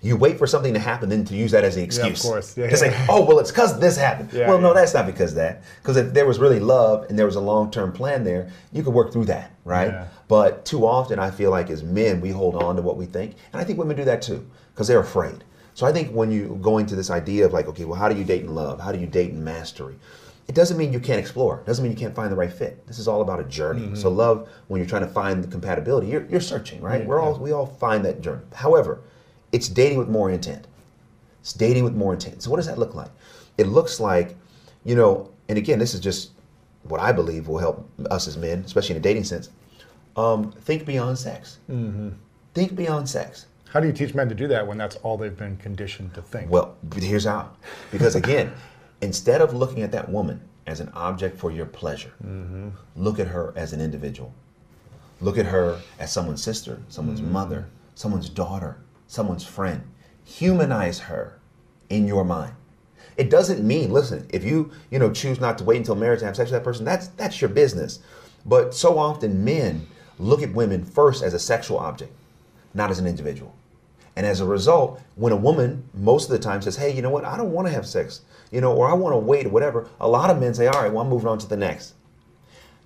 You wait for something to happen, then to use that as an Yeah, of excuse. course. Yeah, to say, yeah. "Oh, well, it's because this happened." Yeah, well, no, that's not because that. Because if there was really love and there was a long-term plan there, you could work through that, right? Yeah. But too often, I feel like as men, we hold on to what we think, and I think women do that too because they're afraid. So I think when you go into this idea of like, okay, well, how do you date in love? How do you date in mastery? It doesn't mean you can't explore. It doesn't mean you can't find the right fit. This is all about a journey. Mm-hmm. So love, when you're trying to find the compatibility, you're, you're searching, right? We're all we all find that journey. However, it's dating with more intent. It's dating with more intent. So what does that look like? It looks like, you know, and again, this is just what I believe will help us as men, especially in a dating sense. Um, think beyond sex. Mm-hmm. Think beyond sex. How do you teach men to do that when that's all they've been conditioned to think? Well, here's how. Because again, instead of looking at that woman as an object for your pleasure, mm-hmm. look at her as an individual. Look at her as someone's sister, someone's mm-hmm. mother, someone's daughter, someone's friend. Humanize her in your mind. It doesn't mean, listen, if you, you know, choose not to wait until marriage to have sex with that person, that's that's your business. But so often men look at women first as a sexual object, not as an individual. And as a result, when a woman most of the time says, "Hey, you know what? I don't want to have sex," you know, or I want to wait or whatever, a lot of men say, "All right, well, I'm moving on to the next."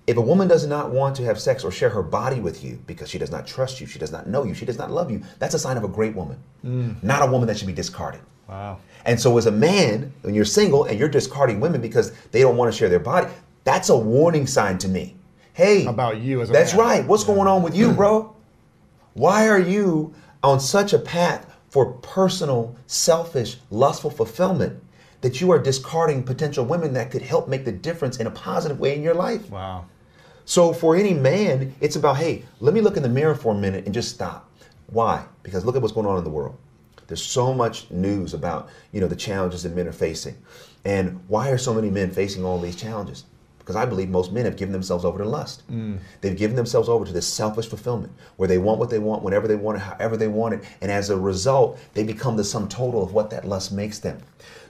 If a woman does not want to have sex or share her body with you because she does not trust you, she does not know you, she does not love you, that's a sign of a great woman, mm. not a woman that should be discarded. Wow. And so, as a man, when you're single and you're discarding women because they don't want to share their body, that's a warning sign to me. Hey, About you as a that's man. right. What's going on with you, bro? Why are you on such a path for personal, selfish, lustful fulfillment that you are discarding potential women that could help make the difference in a positive way in your life? Wow. So for any man, it's about, hey, let me look in the mirror for a minute and just stop. Why? Because look at what's going on in the world. There's so much news about, you know, the challenges that men are facing. And why are so many men facing all these challenges? Because I believe most men have given themselves over to lust. Mm. They've given themselves over to this selfish fulfillment where they want what they want, whenever they want it, however they want it. And as a result, they become the sum total of what that lust makes them.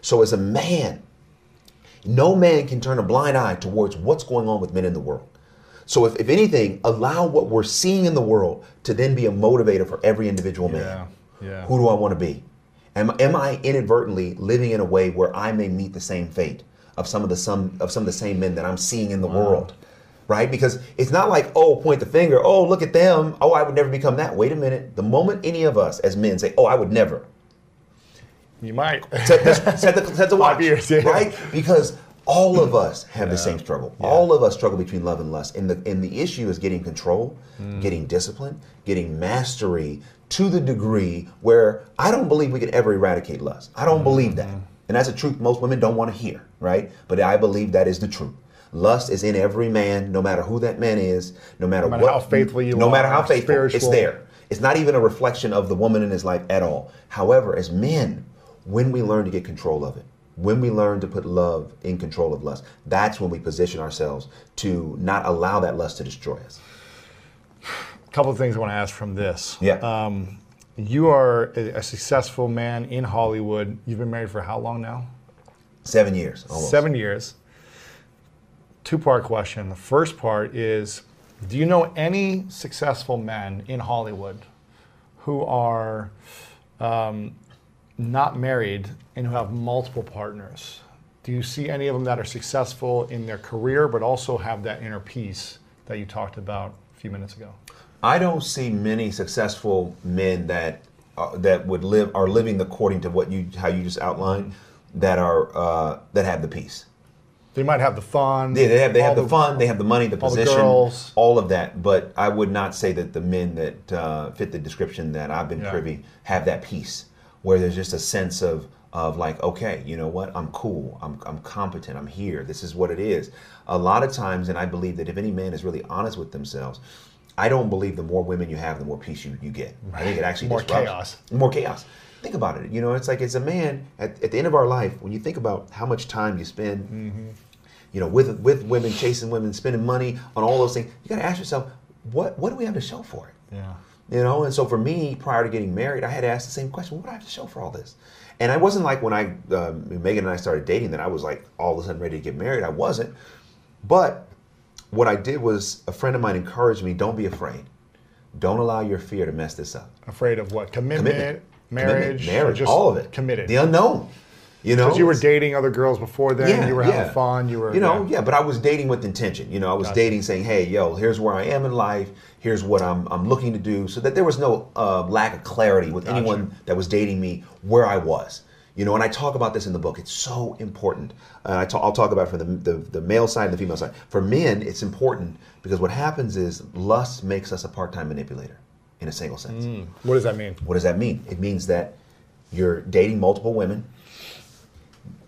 So as a man, no man can turn a blind eye towards what's going on with men in the world. So, if, if anything, allow what we're seeing in the world to then be a motivator for every individual man. Yeah, yeah. Who do I want to be? Am, am I inadvertently living in a way where I may meet the same fate of some of the some of some of the same men that I'm seeing in the world? Right? Because it's not like, oh, point the finger, oh, look at them, oh, I would never become that. Wait a minute. The moment any of us as men say, oh, I would never, You might. set the, set the, set the watch, years, yeah. right? Because all of us have the same struggle. All of us struggle between love and lust, and the and the issue is getting control, Mm. getting discipline, getting mastery to the degree where I don't believe we can ever eradicate lust. I don't believe that, Mm-hmm. and that's a truth most women don't want to hear, right? But I believe that is the truth. Lust is in every man, no matter who that man is, no matter, no matter what, how faithful you are, no matter how faithful, it's there. It's not even a reflection of the woman in his life at all. However, as men, when we learn to get control of it, when we learn to put love in control of lust, that's when we position ourselves to not allow that lust to destroy us. A couple of things I want to ask from this. Yeah. Um, you are a, a successful man in Hollywood. You've been married for how long now? Seven years. Almost. Seven years. Two part question. The first part is Do you know any successful men in Hollywood who are um, not married and who have multiple partners? Do you see any of them that are successful in their career but also have that inner peace that you talked about a few minutes ago? I don't see many successful men that uh, that would live are living according to what you how you just outlined that are uh, that have the peace. They might have the fun. Yeah, they have they have the, fun, they have the money, the all the position, girls. all of that. But I would not say that the men that uh, fit the description that I've been Yeah. privy have that peace, where there's just a sense of of like, okay, you know what, I'm cool, I'm I'm competent, I'm here. This is what it is. A lot of times, and I believe that if any man is really honest with themselves. I don't believe the more women you have, the more peace you, you get. I think it actually More disrupts- chaos. More chaos. Think about it. You know, it's like as a man, at, at the end of our life, when you think about how much time you spend Mm-hmm. you know, with with women, chasing women, spending money on all those things. You got to ask yourself, what what do we have to show for it? Yeah. You know, and so for me, prior to getting married, I had to ask the same question: What do I have to show for all this? And I wasn't like when I um, Meagan and I started dating that I was like all of a sudden ready to get married. I wasn't, but what I did was a friend of mine encouraged me: Don't be afraid. Don't allow your fear to mess this up. Afraid of what? Commitment, Commitment, marriage, Commitment, marriage, just all of it. Committed. The unknown. You know, Because you were dating other girls before then. you were having fun. You were, you know, yeah. But I was dating with intention. You know, I was Gotcha. dating, saying, "Hey, yo, here's where I am in life. Here's what I'm I'm looking to do," so that there was no uh, lack of clarity with Gotcha. anyone that was dating me where I was. You know, and I talk about this in the book. It's so important. Uh, I ta- I'll talk about it from the, the the male side and the female side. For men, it's important because what happens is lust makes us a part-time manipulator, in a single sense. What does that mean? What does that mean? It means that you're dating multiple women.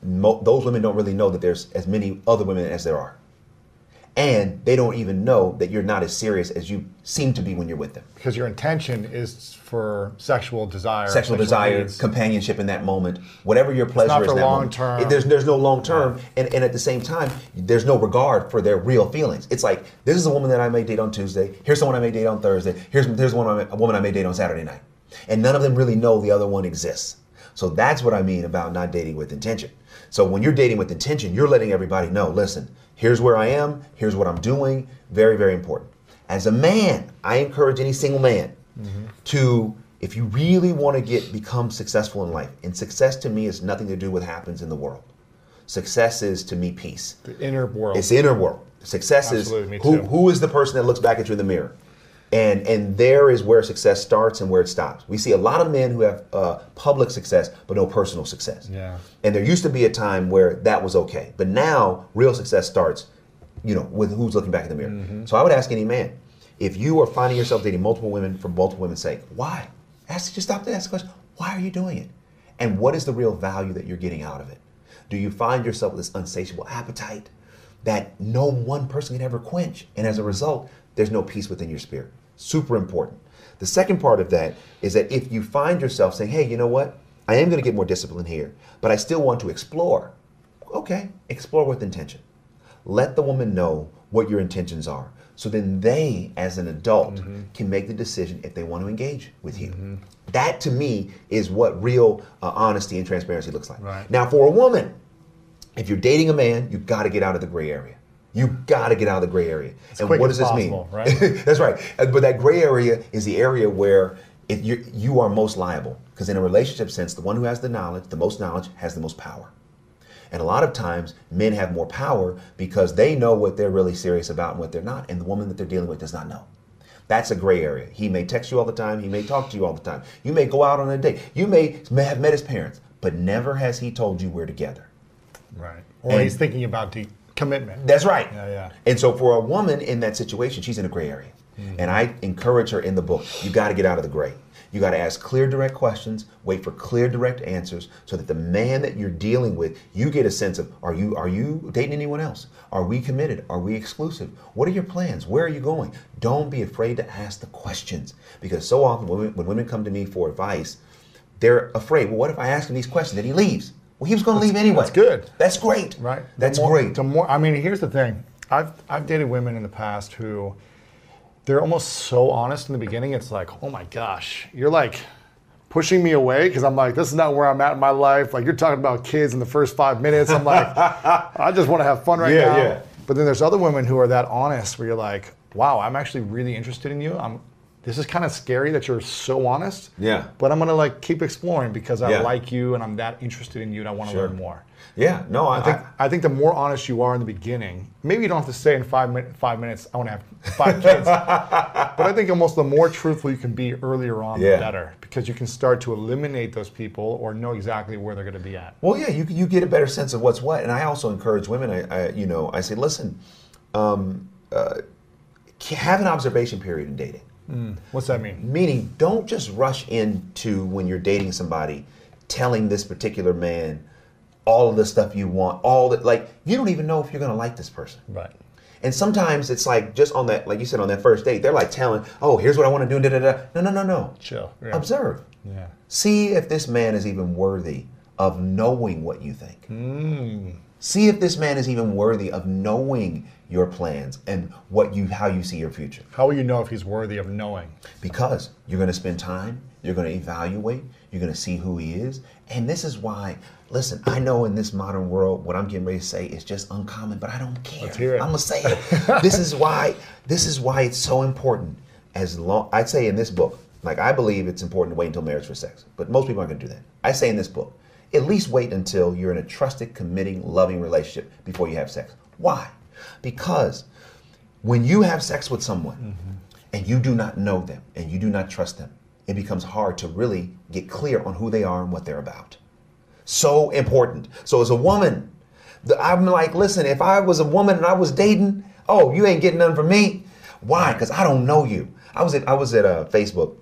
Mo- those women don't really know that there's as many other women as there are. And they don't even know that you're not as serious as you seem to be when you're with them. Because your intention is for sexual desire. Sexual desire, needs. companionship in that moment, whatever your pleasure not is for that long moment. term. It- there's there's no long term, and, and at the same time, there's no regard for their real feelings. It's like this is a woman that I may date on Tuesday. Here's someone I may date on Thursday. Here's here's one I may- a woman I may date on Saturday night, and none of them really know the other one exists. So that's what I mean about not dating with intention. So when you're dating with intention, you're letting everybody know. Listen, here's where I am. Here's what I'm doing. Very very important. As a man, I encourage any single man mm-hmm. to if you really want to get become successful in life, and success to me is nothing to do with what happens in the world. Success is to me peace. The inner world. It's inner world. Success Absolutely, is who, who is the person that looks back at you in the mirror, and and there is where success starts and where it stops. We see a lot of men who have uh, public success but no personal success. Yeah. And there used to be a time where that was okay, but now real success starts, you know, with who's looking back in the mirror. Mm-hmm. So I would ask any man, if you are finding yourself dating multiple women for multiple women's sake, why? Ask just stop to ask the question, why are you doing it? And what is the real value that you're getting out of it? Do you find yourself with this unsatiable appetite that no one person can ever quench? And as a result, there's no peace within your spirit. Super important. The second part of that is that if you find yourself saying, hey, you know what? I am going to get more discipline here, but I still want to explore. Okay, explore with intention. Let the woman know what your intentions are. So then they, as an adult, can make the decision if they want to engage with you. That to me is what real uh, honesty and transparency looks like. Right. Now, for a woman, if you're dating a man, you've got to get out of the gray area. You got to get out of the gray area. and quick what as does this possible, mean? right? That's right. But that gray area is the area where if you you are most liable. Because in a relationship sense, the one who has the knowledge, the most knowledge, has the most power. And a lot of times, men have more power because they know what they're really serious about and what they're not, and the woman that they're dealing with does not know. That's a gray area. He may text you all the time. He may talk to you all the time. You may go out on a date. You may, may have met his parents, but never has he told you we're together. Right. Or And- he's thinking about the commitment. That's right. Yeah, yeah. And so for a woman in that situation, she's in a gray area. Mm-hmm. And I encourage her in the book, you got to get out of the gray. You got to ask clear, direct questions, wait for clear, direct answers so that the man that you're dealing with, you get a sense of are you are you dating anyone else? Are we committed? Are we exclusive? What are your plans? Where are you going? Don't be afraid to ask the questions because so often when, when women come to me for advice, they're afraid. Well, what if I ask him these questions and he leaves? Well, he was going to leave anyway. that's good. That's great. Right. That's the more, great. The more, I mean, here's the thing. I've I've dated women in the past who they're almost so honest in the beginning. It's like, oh my gosh, you're like pushing me away because I'm like, this is not where I'm at in my life. Like you're talking about kids in the first five minutes. I'm like, I just want to have fun right Yeah, now. yeah. But then there's other women who are that honest where you're like, wow, I'm actually really interested in you. I'm. This is kind of scary that you're so honest. Yeah. But I'm gonna like keep exploring because I Yeah. like you and I'm that interested in you and I want to Sure. learn more. Yeah, no, I, I think I think the more honest you are in the beginning, maybe you don't have to say in five min- five minutes, I want to have five kids. but I think almost the more truthful you can be earlier on, Yeah. the better, because you can start to eliminate those people or know exactly where they're going to be at. Well, yeah, you you get a better sense of what's what, and I also encourage women. I, I you know I say, listen, um, uh, have an observation period in dating. What's that mean? Meaning, don't just rush into when you're dating somebody, telling this particular man all of the stuff you want, all that. Like you don't even know if you're gonna like this person. Right. And sometimes it's like just on that, like you said, on that first date, they're like telling, "Oh, here's what I want to do." Da, da, da. No, no, no, no. Chill. Yeah. Observe. Yeah. See if this man is even worthy of knowing what you think. Hmm. See if this man is even worthy of knowing your plans and what you how you see your future. How will you know if he's worthy of knowing? Because you're going to spend time, you're going to evaluate, you're going to see who he is, and this is why. Listen, I know in this modern world, what I'm getting ready to say is just uncommon, but I don't care. Let's hear it. I'm gonna say it. this is why. This is why it's so important. As long, I'd say in this book, like I believe it's important to wait until marriage for sex, but most people aren't gonna do that. I say in this book, at least wait until you're in a trusted, committing, loving relationship before you have sex. Why? Because when you have sex with someone and you do not know them and you do not trust them, it becomes hard to really get clear on who they are and what they're about. So important. So as a woman, I'm like, listen, if I was a woman and I was dating, oh, you ain't getting nothing from me. Why? Because I don't know you. I was at I was at uh, Facebook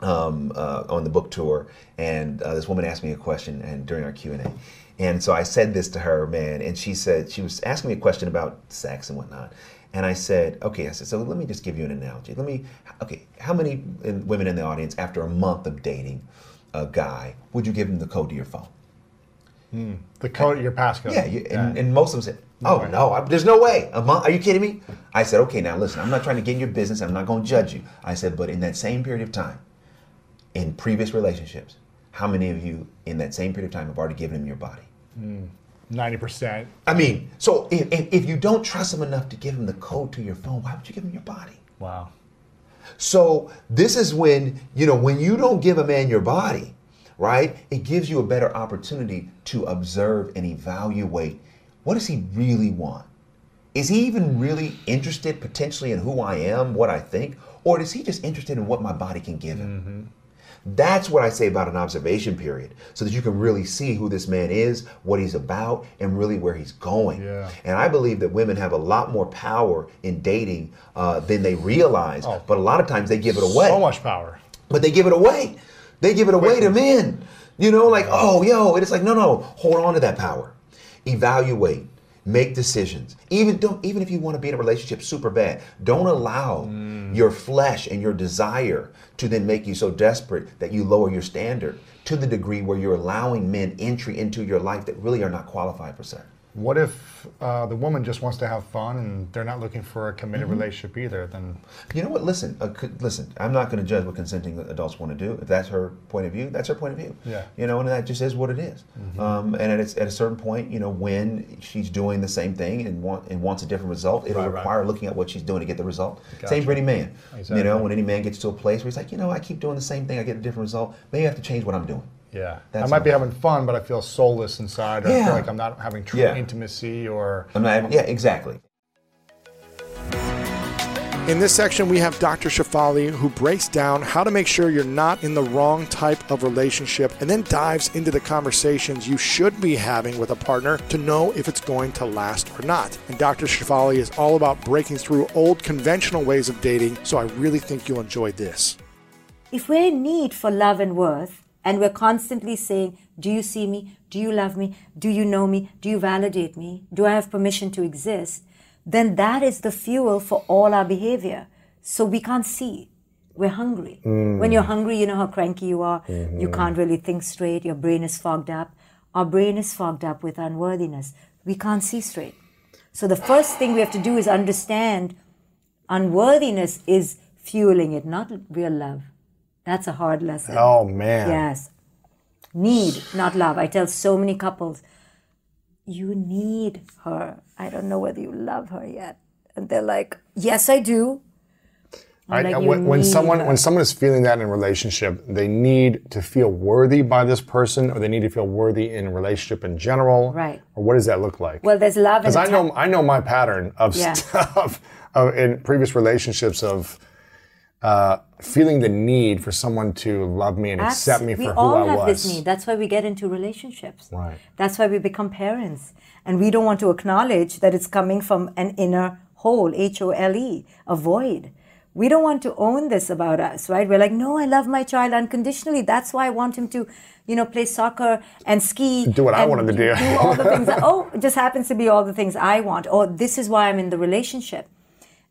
um, uh, on the book tour, and uh, this woman asked me a question, and during our Q and A, and so I said this to her, man, and she said she was asking me a question about sex and whatnot, and I said, okay, I said, so let me just give you an analogy. Let me, okay, how many women in the audience after a month of dating a guy would you give him the code to your phone? Hmm. The code, to your passcode. Yeah, you, and, and most of them said, "Oh way. no, I, there's no way." A month? Are you kidding me? I said, "Okay, now listen. I'm not trying to get in your business. I'm not going to judge you." I said, "But in that same period of time, in previous relationships, how many of you in that same period of time have already given him your body?" Hmm, ninety percent. I mean, so if, if, if you don't trust him enough to give him the code to your phone, why would you give him your body? Wow. So this is when, you know, when you don't give a man your body, right? It gives you a better opportunity to observe and evaluate what does he really want? Is he even really interested potentially in who I am, what I think, or is he just interested in what my body can give him? Mm-hmm. That's what I say about an observation period, so that you can really see who this man is, what he's about, and really where he's going. Yeah. And I believe that women have a lot more power in dating uh, than they realize, but a lot of times they give it away. So much power. But they give it away. They give it away to men. You know, like, oh, yo, and it's like, no, no, hold on to that power. Evaluate, make decisions. Even don't even if you want to be in a relationship super bad, don't allow mm. your flesh and your desire to then make you so desperate that you lower your standard to the degree where you're allowing men entry into your life that really are not qualified for sex. What if uh, the woman just wants to have fun and they're not looking for a committed Mhm. relationship either? Then You know what? Listen, uh, c- listen. I'm not going to judge what consenting adults want to do. If that's her point of view, that's her point of view. Yeah. You know, and that just is what it is. Um, and at, its- at a certain point, you know, when she's doing the same thing and want and wants a different result, it'll Right, right. require looking at what she's doing to get the result. Gotcha. Same for any man. You know, when any man gets to a place where he's like, you know, I keep doing the same thing, I get a different result. Maybe I have to change what I'm doing. Yeah, That's I might be all. having fun, but I feel soulless inside. Or I Yeah. feel like I'm not having true Yeah. intimacy or. I'm not. having- Yeah, exactly. In this section, we have Dr. Shefali who breaks down how to make sure you're not in the wrong type of relationship and then dives into the conversations you should be having with a partner to know if it's going to last or not. And Dr. Shefali is all about breaking through old conventional ways of dating, so I really think you'll enjoy this. If we're in need for love and worth, and we're constantly saying, Do you see me? Do you love me? Do you know me? Do you validate me? Do I have permission to exist? Then that is the fuel for all our behavior. So we can't see. We're hungry. Mm. When you're hungry, you know how cranky you are. You Mhm. can't really think straight. Your brain is fogged up. Our brain is fogged up with unworthiness. We can't see straight. So the first thing we have to do is understand unworthiness is fueling it, not real love. That's a hard lesson. Oh, man. Yes. Need, not love. I tell so many couples, you need her. I don't know whether you love her yet. And they're like, yes, I do. I'm like, when, when someone her." when someone is feeling that in a relationship, they need to feel worthy by this person, or they need to feel worthy in relationship in general. Right. Or what does that look like? Well, there's love Because I know I know my pattern of Yeah. stuff of, in previous relationships of uh, feeling the need for someone to love me and accept me for we who all I have was. this need. That's why we get into relationships. Right. That's why we become parents. And we don't want to acknowledge that it's coming from an inner hole, H O L E, a void. We don't want to own this about us, right? We're like, no, I love my child unconditionally. That's why I want him to, you know, play soccer and ski. Do what I want him to do. Do all the things. That, oh, it just happens to be all the things I want. Or this is why I'm in the relationship.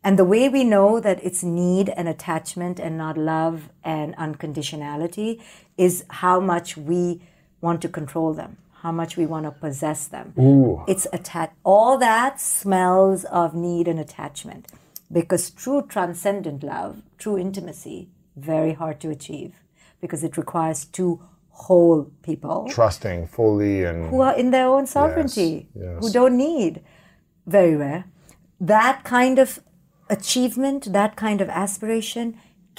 And the way we know that it's need and attachment and not love and unconditionality is how much we want to control them, how much we want to possess them. Ooh. It's attached. All that smells of need and attachment because true transcendent love, true intimacy, very hard to achieve because it requires two whole people Trusting fully and who are in their own sovereignty, yes. who don't need. Very rare. That kind of achievement, that kind of aspiration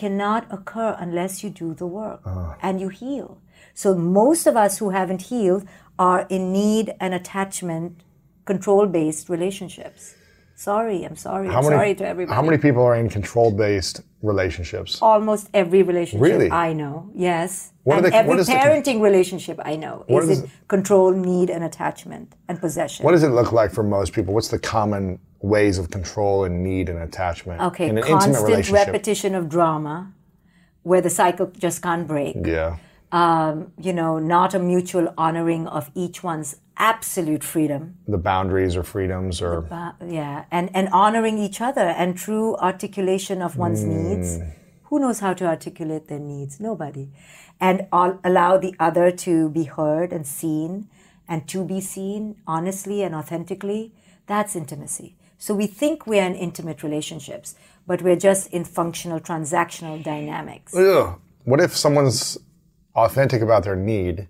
cannot occur unless you do the work Ah. and you heal. So most of us who haven't healed are in need and attachment, control based relationships. Sorry, I'm sorry. how I'm many sorry to everybody. how many people are in control based relationships? Almost every relationship Really? I know, yes. What and the- every is the parenting relationship I know is is in control, need, and attachment and possession. What does it look like for most people? What's the common ways of control and need and attachment Okay, in an constant repetition of drama where the cycle just can't break. Yeah. Um, you know, not a mutual honoring of each one's absolute freedom. The boundaries or freedoms or Ba- yeah, and, and honoring each other and true articulation of one's needs. Who knows how to articulate their needs? Nobody. And al- allow the other to be heard and seen and to be seen honestly and authentically. That's intimacy. So we think we're in intimate relationships, but we're just in functional transactional dynamics. Ugh. What if someone's authentic about their need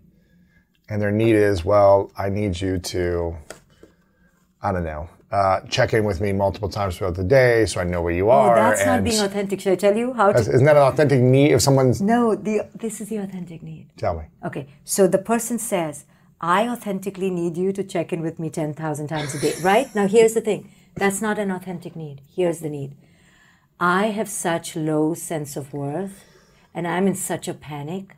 and their need is, well, I need you to, I don't know, uh, check in with me multiple times throughout the day so I know where you are. Oh, are. that's not being authentic. Should I tell you how? To, isn't that an authentic need if someone's No, the this is the authentic need. tell me? Okay, so the person says, I authentically need you to check in with me 10,000 times a day, right? Now, here's the thing that's not an authentic need. Here's the need I have such low sense of worth, and I'm in such a panic.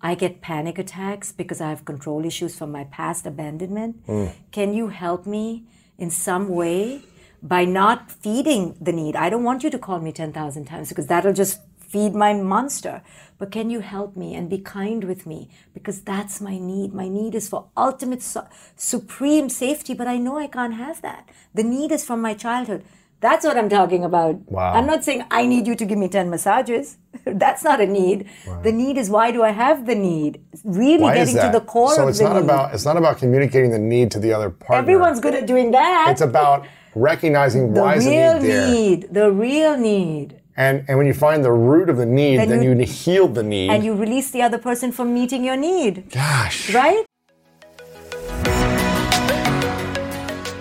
I get panic attacks because I have control issues from my past abandonment. Mm. Can you help me in some way by not feeding the need? I don't want you to call me 10,000 times because that'll just feed my monster. But can you help me and be kind with me? Because that's my need. My need is for ultimate, su- supreme safety, but I know I can't have that. The need is from my childhood. That's what I'm talking about. Wow. I'm not saying I need you to give me 10 massages. that's not a need. The need is why do I have the need? Really Why getting to the core so of it's the not need. about it's not about communicating the need to the other partner. Everyone's good at doing that. It's about recognizing the why is the need there. The real need. The real need. And and when you find the root of the need, Then then, you- you, heal the need. And you release the other person from meeting your need. Gosh. Right?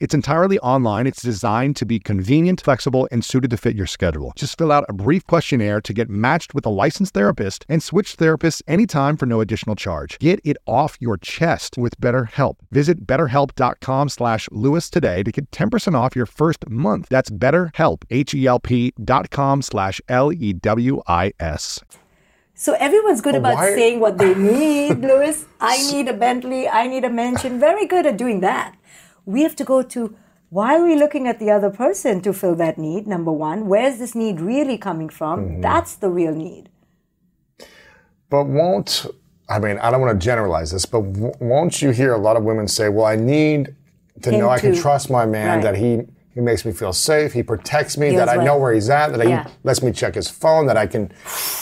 It's entirely online. It's designed to be convenient, flexible, and suited to fit your schedule. Just fill out a brief questionnaire to get matched with a licensed therapist and switch therapists anytime for no additional charge. Get it off your chest with BetterHelp. Visit betterhelp.com slash Lewis today to get 10% off your first month. That's betterhelp, H-E-L-P dot com slash L-E-W-I-S. So everyone's good But about why- saying what they need, Lewis. I need a Bentley, I need a mansion. Very good at doing that. We have to go to why are we looking at the other person to fill that need? Number one, where's this need really coming from? Mm-hmm. That's the real need. But won't I mean I don't want to generalize this, but w- won't you hear a lot of women say, "Well, I need to Him know I can trust my man right. that he he makes me feel safe, he protects me, that I know where he's at, that Yeah. he lets me check his phone, that I can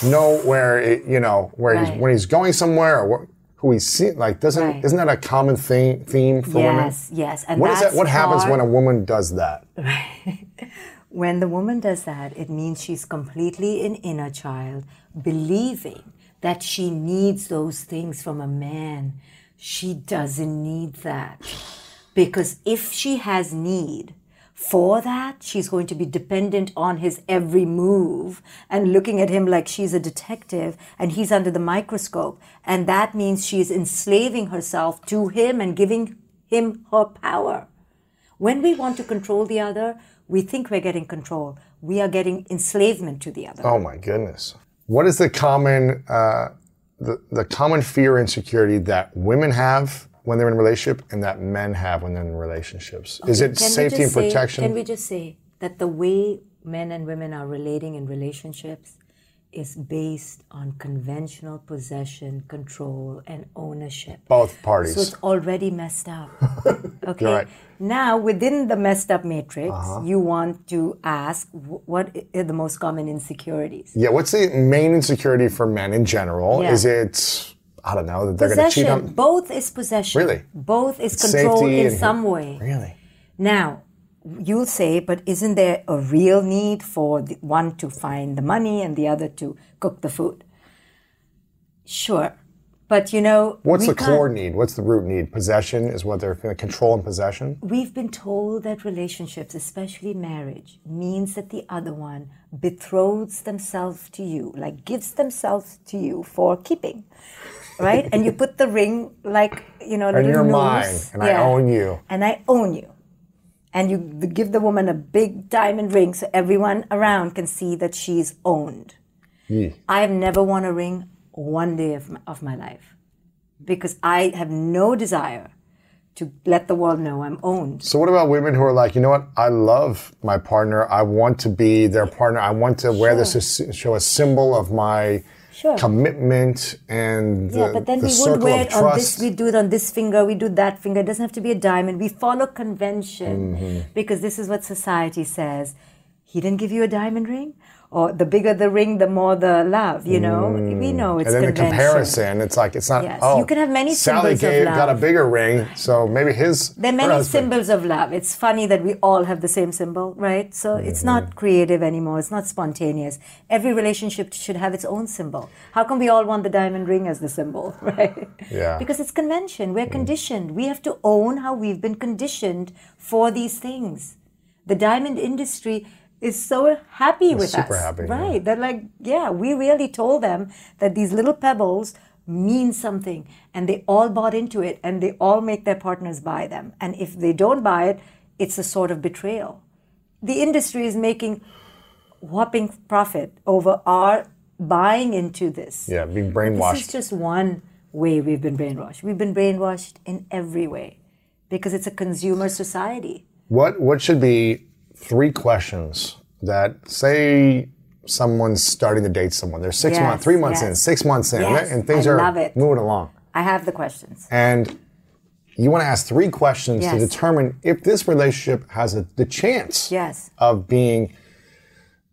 know where it, you know where he's when he's going somewhere or who he's seeing. Like, doesn't Right. isn't that a common theme theme for women? yes, yes. And What is that? What happens when a woman does that? Right. When the woman does that, it means she's completely an inner child, believing that she needs those things from a man. She doesn't need that. Because if she has need for that, she's going to be dependent on his every move and looking at him like she's a detective and he's under the microscope. And that means she's enslaving herself to him and giving him her power. When we want to control the other, we think we're getting control. We are getting enslavement to the other. Oh my goodness. What is the common uh, the, the common fear insecurity that women have when they're in a relationship and that men have when they're in relationships? Is it Can safety and just say- protection? Can we just say that the way men and women are relating in relationships is based on conventional possession, control, and ownership? Both parties. So it's already messed up. Okay. Right. Now, within the messed up matrix, Uh-huh. you want to ask what are the most common insecurities? yeah, what's the main insecurity for men in general? Yeah. Is it I don't know that they're going to cheat on. Both is possession. Really? Both is It's control in some way. Really? Now, you'll say, but isn't there a real need for the one to find the money and the other to cook the food? Sure. But you know, What's the core need? What's the root need? Possession is what they're. Control and possession. We've been told that relationships, especially marriage, means that the other one betroths themselves to you, like gives themselves to you for keeping, right? and you put the ring like you know, And you're mine, and I own you. and I own you. And you give the woman a big diamond ring so everyone around can see that she's owned. I have never worn a ring one day of my, of my life because I have no desire to let the world know I'm owned. So what about women who are like, you know what? I love my partner. I want to be their partner. I want to wear this to show a symbol of my Sure. commitment and the, Yeah, but then the we would wear it on this, we do it on this finger, we do that finger. It doesn't have to be a diamond. We follow convention Mm-hmm. because this is what society says. He didn't give you a diamond ring? Or the bigger the ring, the more the love, you know? We know it's Mm. and then convention. the comparison, it's like it's not. Yes, Oh, you can have many Sally symbols of gave, got a bigger ring, so maybe his. There are many symbols of love. It's funny that we all have the same symbol, right? So it's Mm-hmm. not creative anymore. It's not spontaneous. Every relationship should have its own symbol. How come we all want the diamond ring as the symbol, right? Yeah. Because it's convention. We're conditioned. We have to own how we've been conditioned for these things. The diamond industry is so happy with super us. happy, yeah. Right. They're like, yeah, we really told them that these little pebbles mean something and they all bought into it and they all make their partners buy them. And if they don't buy it, it's a sort of betrayal. The industry is making whopping profit over our buying into this. Yeah, being brainwashed. This is just one way we've been brainwashed. We've been brainwashed in every way because it's a consumer society. What what should be three questions that say someone's starting to date someone? They're six Yes, months, three months in, six months in, Yes, and things I are moving along. I have the questions. And you want to ask three questions to determine if this relationship has a, the chance Yes. of being,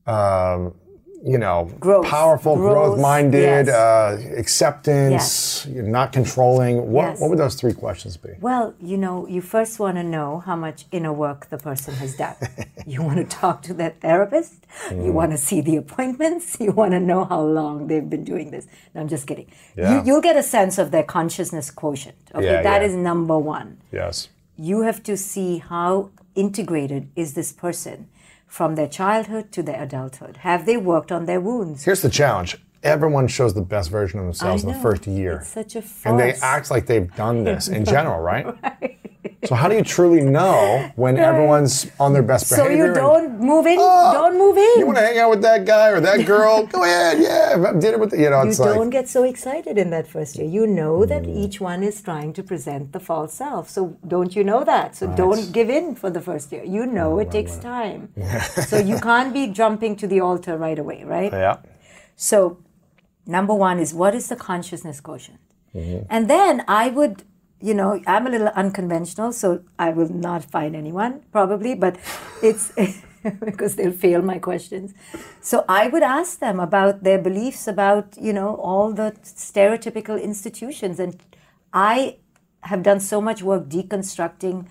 um, you know, Growth. powerful, Growth, growth-minded, yes. uh, acceptance, you're not controlling. What, Yes. what would those three questions be? Well, you know, you first want to know how much inner work the person has done. you want to talk to that therapist. Mm. You want to see the appointments. You want to know how long they've been doing this. No, I'm just kidding. Yeah. You, you'll get a sense of their consciousness quotient. Okay, Yeah, that yeah. is number one. Yes. You have to see how integrated is this person from their childhood to their adulthood. Have they worked on their wounds? Here's the challenge. Everyone shows the best version of themselves in the first year. It's such a and they act like they've done this in general, right? So how do you truly know when everyone's on their best So behavior? you don't move in. Oh, don't move in. You want to hang out with that guy or that girl? Go ahead, yeah. did it with the, you know. you It's don't like get so excited in that first year. You know that Mm. each one is trying to present the false self. So don't you know that? So don't give in for the first year. You know it takes time. so you can't be jumping to the altar right away, right? yeah. So number one is what is the consciousness quotient? Mm-hmm. And then I would, you know, I'm a little unconventional, so I will not find anyone probably, but it's because they'll fail my questions. So I would ask them about their beliefs about, you know, all the stereotypical institutions. And I have done so much work deconstructing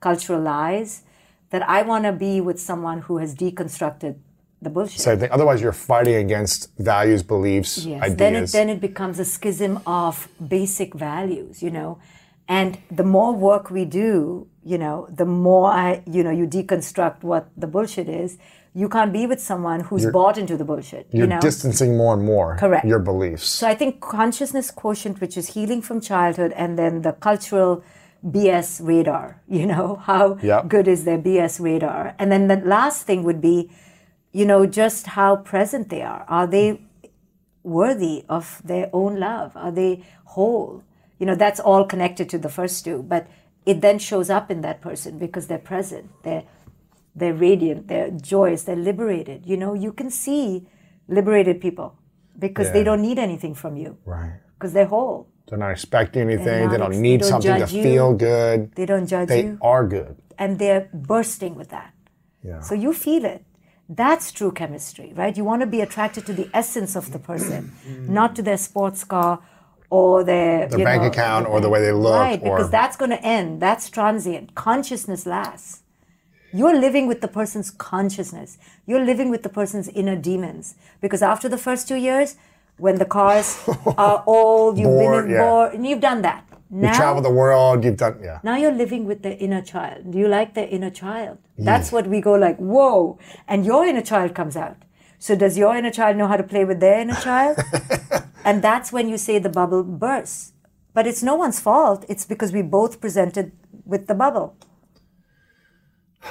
cultural lies that I want to be with someone who has deconstructed the bullshit. Same thing. Otherwise, you're fighting against values, beliefs, Yes, ideas. then it then it becomes a schism of basic values, you know. And the more work we do, you know, the more I, you know, you deconstruct what the bullshit is. You can't be with someone who's bought into the bullshit. you're you know. distancing more and more Correct. your beliefs. So I think consciousness quotient, which is healing from childhood, and then the cultural BS radar. You know, how Yep. good is their BS radar? And then the last thing would be, you know, just how present they are. Are they worthy of their own love? Are they whole? You know, that's all connected to the first two, but it then shows up in that person because they're present. They're they're radiant, they're joyous, they're liberated. You know, you can see liberated people because they don't need anything from you right. because they're whole. They're not expecting anything. They're they don't ex- need they don't something to you. feel good. They don't judge They you. are good. And they're bursting with that. Yeah. So you feel it. That's true chemistry, right? You want to be attracted to the essence of the person, not to their sports car or their, Their bank know, account or the way they look Right, because that's going to end. That's transient. Consciousness lasts. You're living with the person's consciousness. You're living with the person's inner demons. Because after the first two years, when the cars are old, you've Bored, been yeah. bored, and you've done that. You travel the world. You've done yeah. now you're living with the inner child. Do you like the inner child? That's what we go like, whoa. And your inner child comes out. So does your inner child know how to play with their inner child? and that's when you say the bubble bursts. But it's no one's fault. It's because we both presented with the bubble.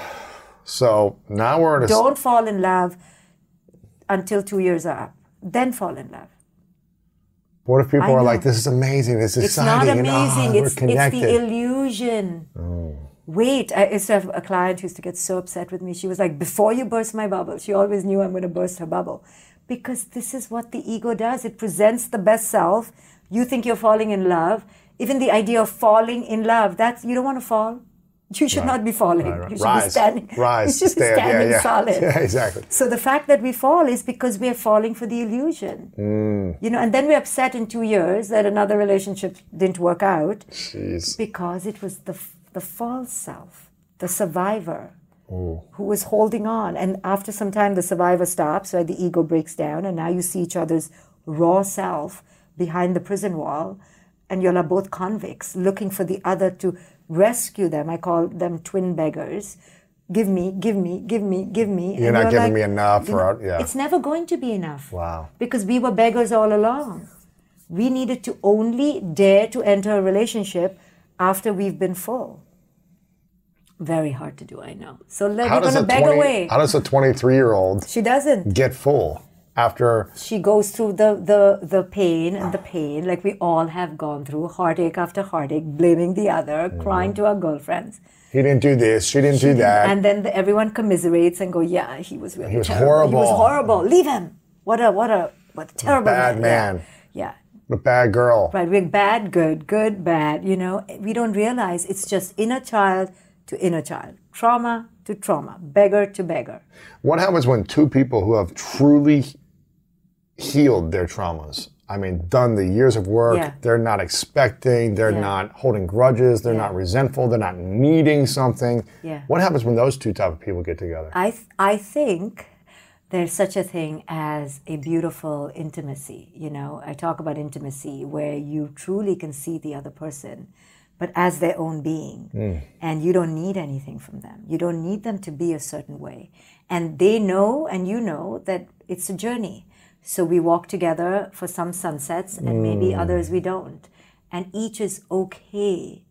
So now we're at a. Don't fall in love until two years are up. Then fall in love. What if people I are know. like, "This is amazing. This is It's not exciting. and, oh, amazing. we're it's, it's connected." the illusion. Oh. Wait, I used to have a client who used to get so upset with me. She was like, before you burst my bubble, she always knew I'm going to burst her bubble. Because this is what the ego does. It presents the best self. You think you're falling in love. Even the idea of falling in love, that's, you don't want to fall. You should not be falling. Right, right. You should Rise, be standing. rise, you should be stand. Yeah, standing yeah. solid. Yeah, exactly. So the fact that we fall is because we're falling for the illusion. Mm. You know, and then we're upset in two years that another relationship didn't work out Jeez. because it was the the false self, the survivor, who was holding on. And after some time, the survivor stops, right? The ego breaks down, and now you see each other's raw self behind the prison wall, and you're both convicts looking for the other to rescue them. I call them twin beggars. Give me, give me, give me, give me. You're And not giving like, me enough, or yeah. It's never going to be enough Wow. because we were beggars all along. We needed to only dare to enter a relationship after we've been full. Very hard to do, I know. So let, How we're does going a to beg 20 away. How does a 23 year old she doesn't. get full after? She goes through the, the, the pain and the pain, like we all have gone through, heartache after heartache, blaming the other, Mm-hmm. crying to our girlfriends. He didn't do this. She didn't do that. And then the, everyone commiserates and go, "Yeah, he was really He was terrible. He horrible. was horrible. Leave him. What a what a what a terrible bad Yeah. man. Yeah. a bad girl. Right, we're bad, good, good, bad. You know, we don't realize it's just inner child to inner child, trauma to trauma, beggar to beggar. What happens when two people who have truly healed their traumas? I mean, done the years of work. Yeah. They're not expecting. They're Yeah. not holding grudges. They're Yeah. not resentful. They're not needing something. Yeah. What happens when those two type of people get together? I th- I think there's such a thing as a beautiful intimacy. You know, I talk about intimacy where you truly can see the other person, but as their own being, hmm. and you don't need anything from them. You don't need them to be a certain way, and they know, and you know that it's a journey. So we walk together for some sunsets, and maybe mm. others we don't, and each is okay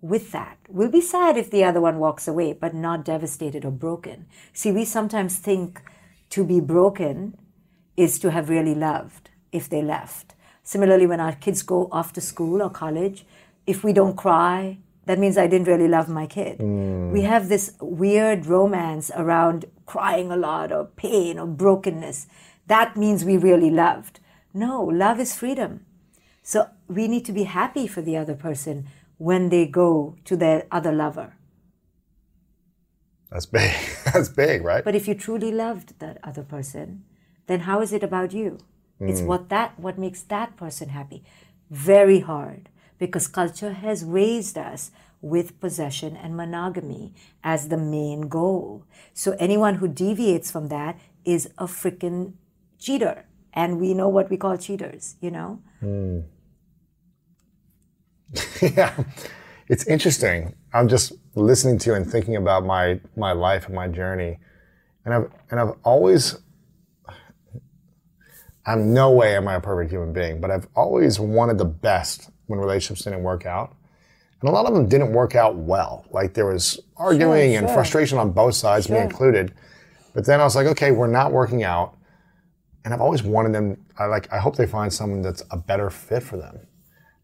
with that. We'll be sad if the other one walks away, but not devastated or broken. See, we sometimes think to be broken is to have really loved if they left. Similarly, when our kids go off to school or college, if we don't cry, that means I didn't really love my kid. Mm. We have this weird romance around crying a lot or pain or brokenness. That means we really loved. No, love is freedom. So we need to be happy for the other person when they go to their other lover. That's big. That's big, right? But if you truly loved that other person, then how is it about you? It's hmm. what that what makes that person happy. Very hard because culture has raised us with possession and monogamy as the main goal. So anyone who deviates from that is a freaking cheater. And we know what we call cheaters, you know? Hmm. yeah, it's interesting. I'm just listening to and thinking about my my life and my journey, and I've and I've always. I'm no way am I a perfect human being, but I've always wanted the best when relationships didn't work out. And a lot of them didn't work out well. Like there was arguing and sure. frustration on both sides, me included. But then I was like, okay, we're not working out. And I've always wanted them, I like, I hope they find someone that's a better fit for them.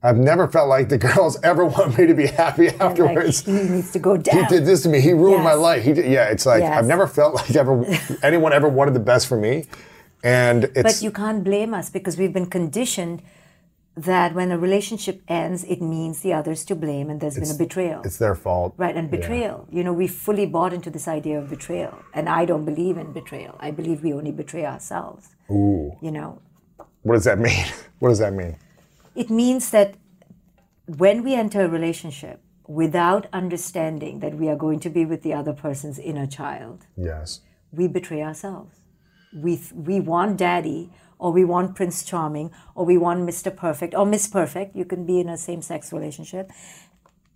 I've never felt like the girls ever want me to be happy Like afterwards. he needs to go down. He did this to me. He ruined my life. He did, yeah, it's like Yes. I've never felt like ever anyone ever wanted the best for me, and it's But you can't blame us because we've been conditioned that when a relationship ends, it means the other's to blame and there's been a betrayal. it's their fault. Right, and betrayal. You know, we fully bought into this idea of betrayal. And I don't believe in betrayal. I believe we only betray ourselves. Ooh, You know, what does that mean? What does that mean? It means that when we enter a relationship without understanding that we are going to be with the other person's inner child, Yes. we betray ourselves. We, we want daddy, or we want Prince Charming, or we want Mr. Perfect, or Miss Perfect. You can be in a same sex relationship.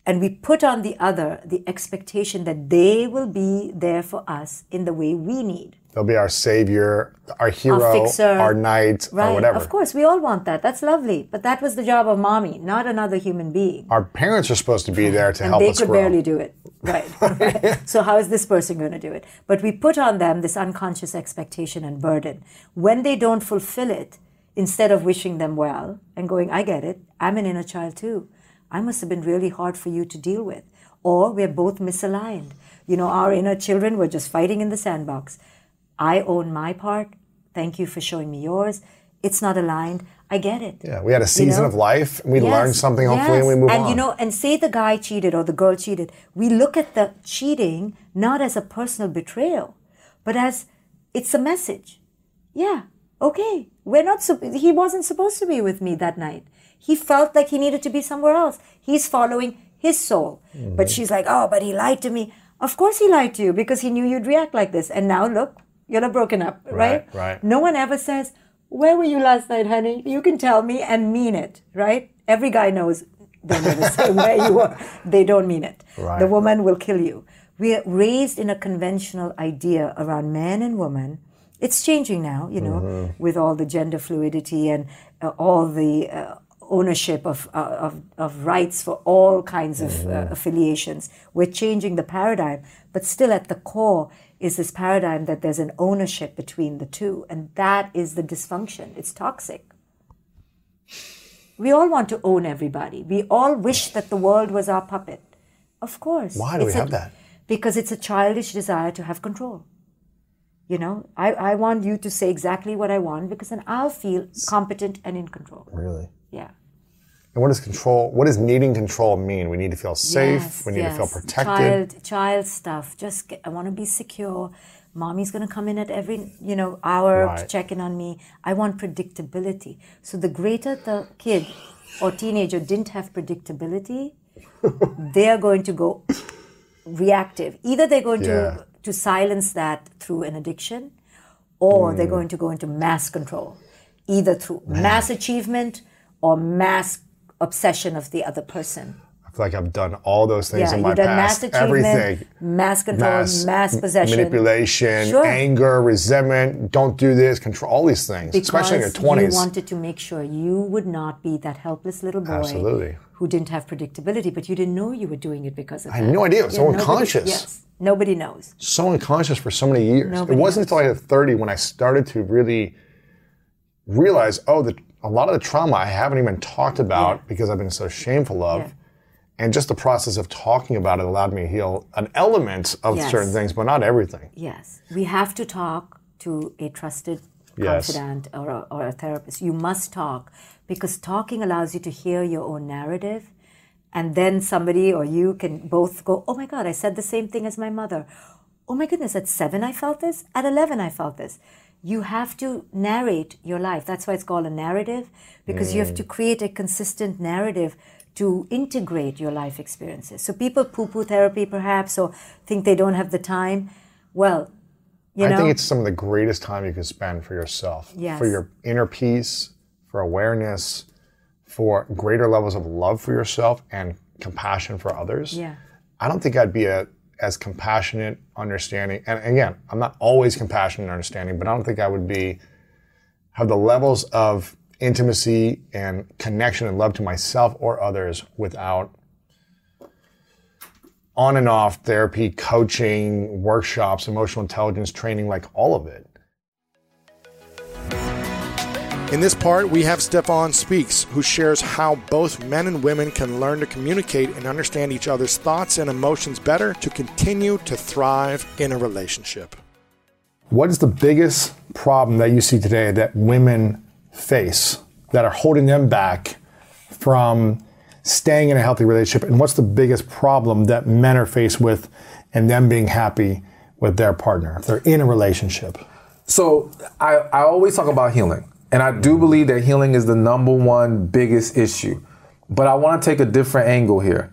And we put on the other the expectation that they will be there for us in the way we need. They'll be our savior, our hero, our fixer, our knight, right? or whatever. Of course, we all want that. That's lovely. But that was the job of mommy, not another human being. Our parents are supposed to be there to and help they us They could grow. barely do it. Right. right. So how is this person going to do it? But we put on them this unconscious expectation and burden. When they don't fulfill it, instead of wishing them well and going, I get it, I'm an inner child too. I must have been really hard for you to deal with. Or we're both misaligned. You know, our inner children were just fighting in the sandbox. I own my part. Thank you for showing me yours. It's not aligned. I get it. Yeah, we had a season know? of life, and we Yes, learned something. Hopefully, and we move and on. And you know, and say the guy cheated or the girl cheated. We look at the cheating not as a personal betrayal, but as it's a message. Yeah, okay. We're not. He wasn't supposed to be with me that night. He felt like he needed to be somewhere else. He's following his soul. But she's like, oh, but he lied to me. Of course he lied to you because he knew you'd react like this. And now look, you're not broken up, right? Right, right. No one ever says, Where were you last night, honey? You can tell me and mean it, right? Every guy knows they never say where you were. They don't mean it. Right. The woman will kill you. We are raised in a conventional idea around man and woman. It's changing now, you know, Mm-hmm. with all the gender fluidity and uh, all the uh, ownership of, uh, of, of rights for all kinds of Mm-hmm. uh, affiliations. We're changing the paradigm, but still at the core is this paradigm that there's an ownership between the two, and that is the dysfunction. It's toxic. We all want to own everybody. We all wish that the world was our puppet. Of course. Why do we a- have that? Because it's a childish desire to have control. You know, I, I want you to say exactly what I want because then I'll feel competent and in control. really. Yeah. And what does control? What does needing control mean? We need to feel safe. Yes, we need to feel protected. Child, child stuff. Just get, I want to be secure. Mommy's going to come in at every you know hour to check in on me. I want predictability. So the greater the kid or teenager didn't have predictability, they are going to go reactive. Either they're going Yeah. to to silence that through an addiction, or Mm. they're going to go into mass control, either through mass achievement or mass obsession of the other person. I feel like I've done all those things Yeah, in my past. mass Everything. mass control, mass, m- possession, manipulation, Sure. anger, resentment. Don't do this. Control all these things, especially in your twenties. you wanted to make sure you would not be that helpless little boy Absolutely. who didn't have predictability, but you didn't know you were doing it because of I that. I had no idea. It was so nobody- unconscious. Yes, nobody knows. so unconscious for so many years. Nobody it wasn't until I hit 30 when I started to really realize, oh, the, a lot of the trauma I haven't even talked about Yeah. because I've been so shameful of. Yeah. And just the process of talking about it allowed me to heal an element of Yes. certain things, but not everything. Yes, we have to talk to a trusted Yes. confidant or a, or a therapist. You must talk because talking allows you to hear your own narrative. And then somebody or you can both go, Oh my God, I said the same thing as my mother. Oh my goodness, at seven I felt this, at 11 I felt this. You have to narrate your life. That's why it's called a narrative, because you have to mm. create a consistent narrative to integrate your life experiences. So people poo poo therapy perhaps or think they don't have the time. Well, you I know, think it's some of the greatest time you can spend for yourself, Yes. for your inner peace, for awareness, for greater levels of love for yourself and compassion for others. yeah. I don't think I'd be a, as compassionate, understanding. And again, I'm not always compassionate and understanding, but I don't think I would be have the levels of intimacy and connection and love to myself or others without on and off therapy, coaching, workshops, emotional intelligence training, like all of it. In this part, we have Stephan Speaks, who shares how both men and women can learn to communicate and understand each other's thoughts and emotions better to continue to thrive in a relationship. What is the biggest problem that you see today that women face that are holding them back from staying in a healthy relationship? And what's the biggest problem that men are faced with and them being happy with their partner if they're in a relationship? So I, I always talk about healing. And I do believe that healing is the number one biggest issue. But I want to take a different angle here.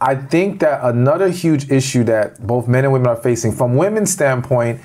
I think that another huge issue that both men and women are facing, from women's standpoint,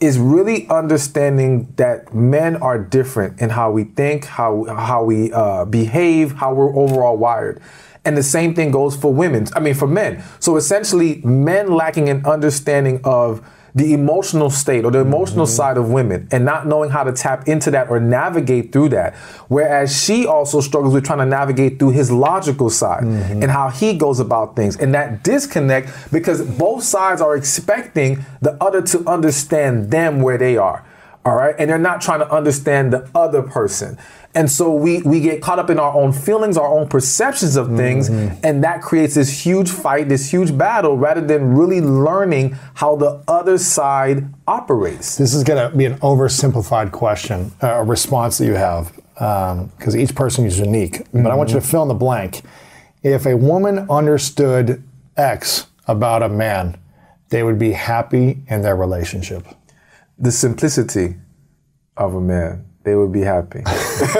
is really understanding that men are different in how we think, how how we uh, behave, how we're overall wired. And the same thing goes for women. I mean, for men. So essentially, men lacking an understanding of the emotional state or the emotional mm-hmm. side of women and not knowing how to tap into that or navigate through that. Whereas she also struggles with trying to navigate through his logical side mm-hmm. and how he goes about things. And that disconnect because both sides are expecting the other to understand them where they are. All right. And they're not trying to understand the other person. And so we, we get caught up in our own feelings, our own perceptions of things, mm-hmm. and that creates this huge fight, this huge battle, rather than really learning how the other side operates. This is going to be an oversimplified question, uh, a response that you have, um, because each person is unique. But I want you to mm-hmm. fill in the blank. If a woman understood X about a man, they would be happy in their relationship. The simplicity of a man, they would be happy. if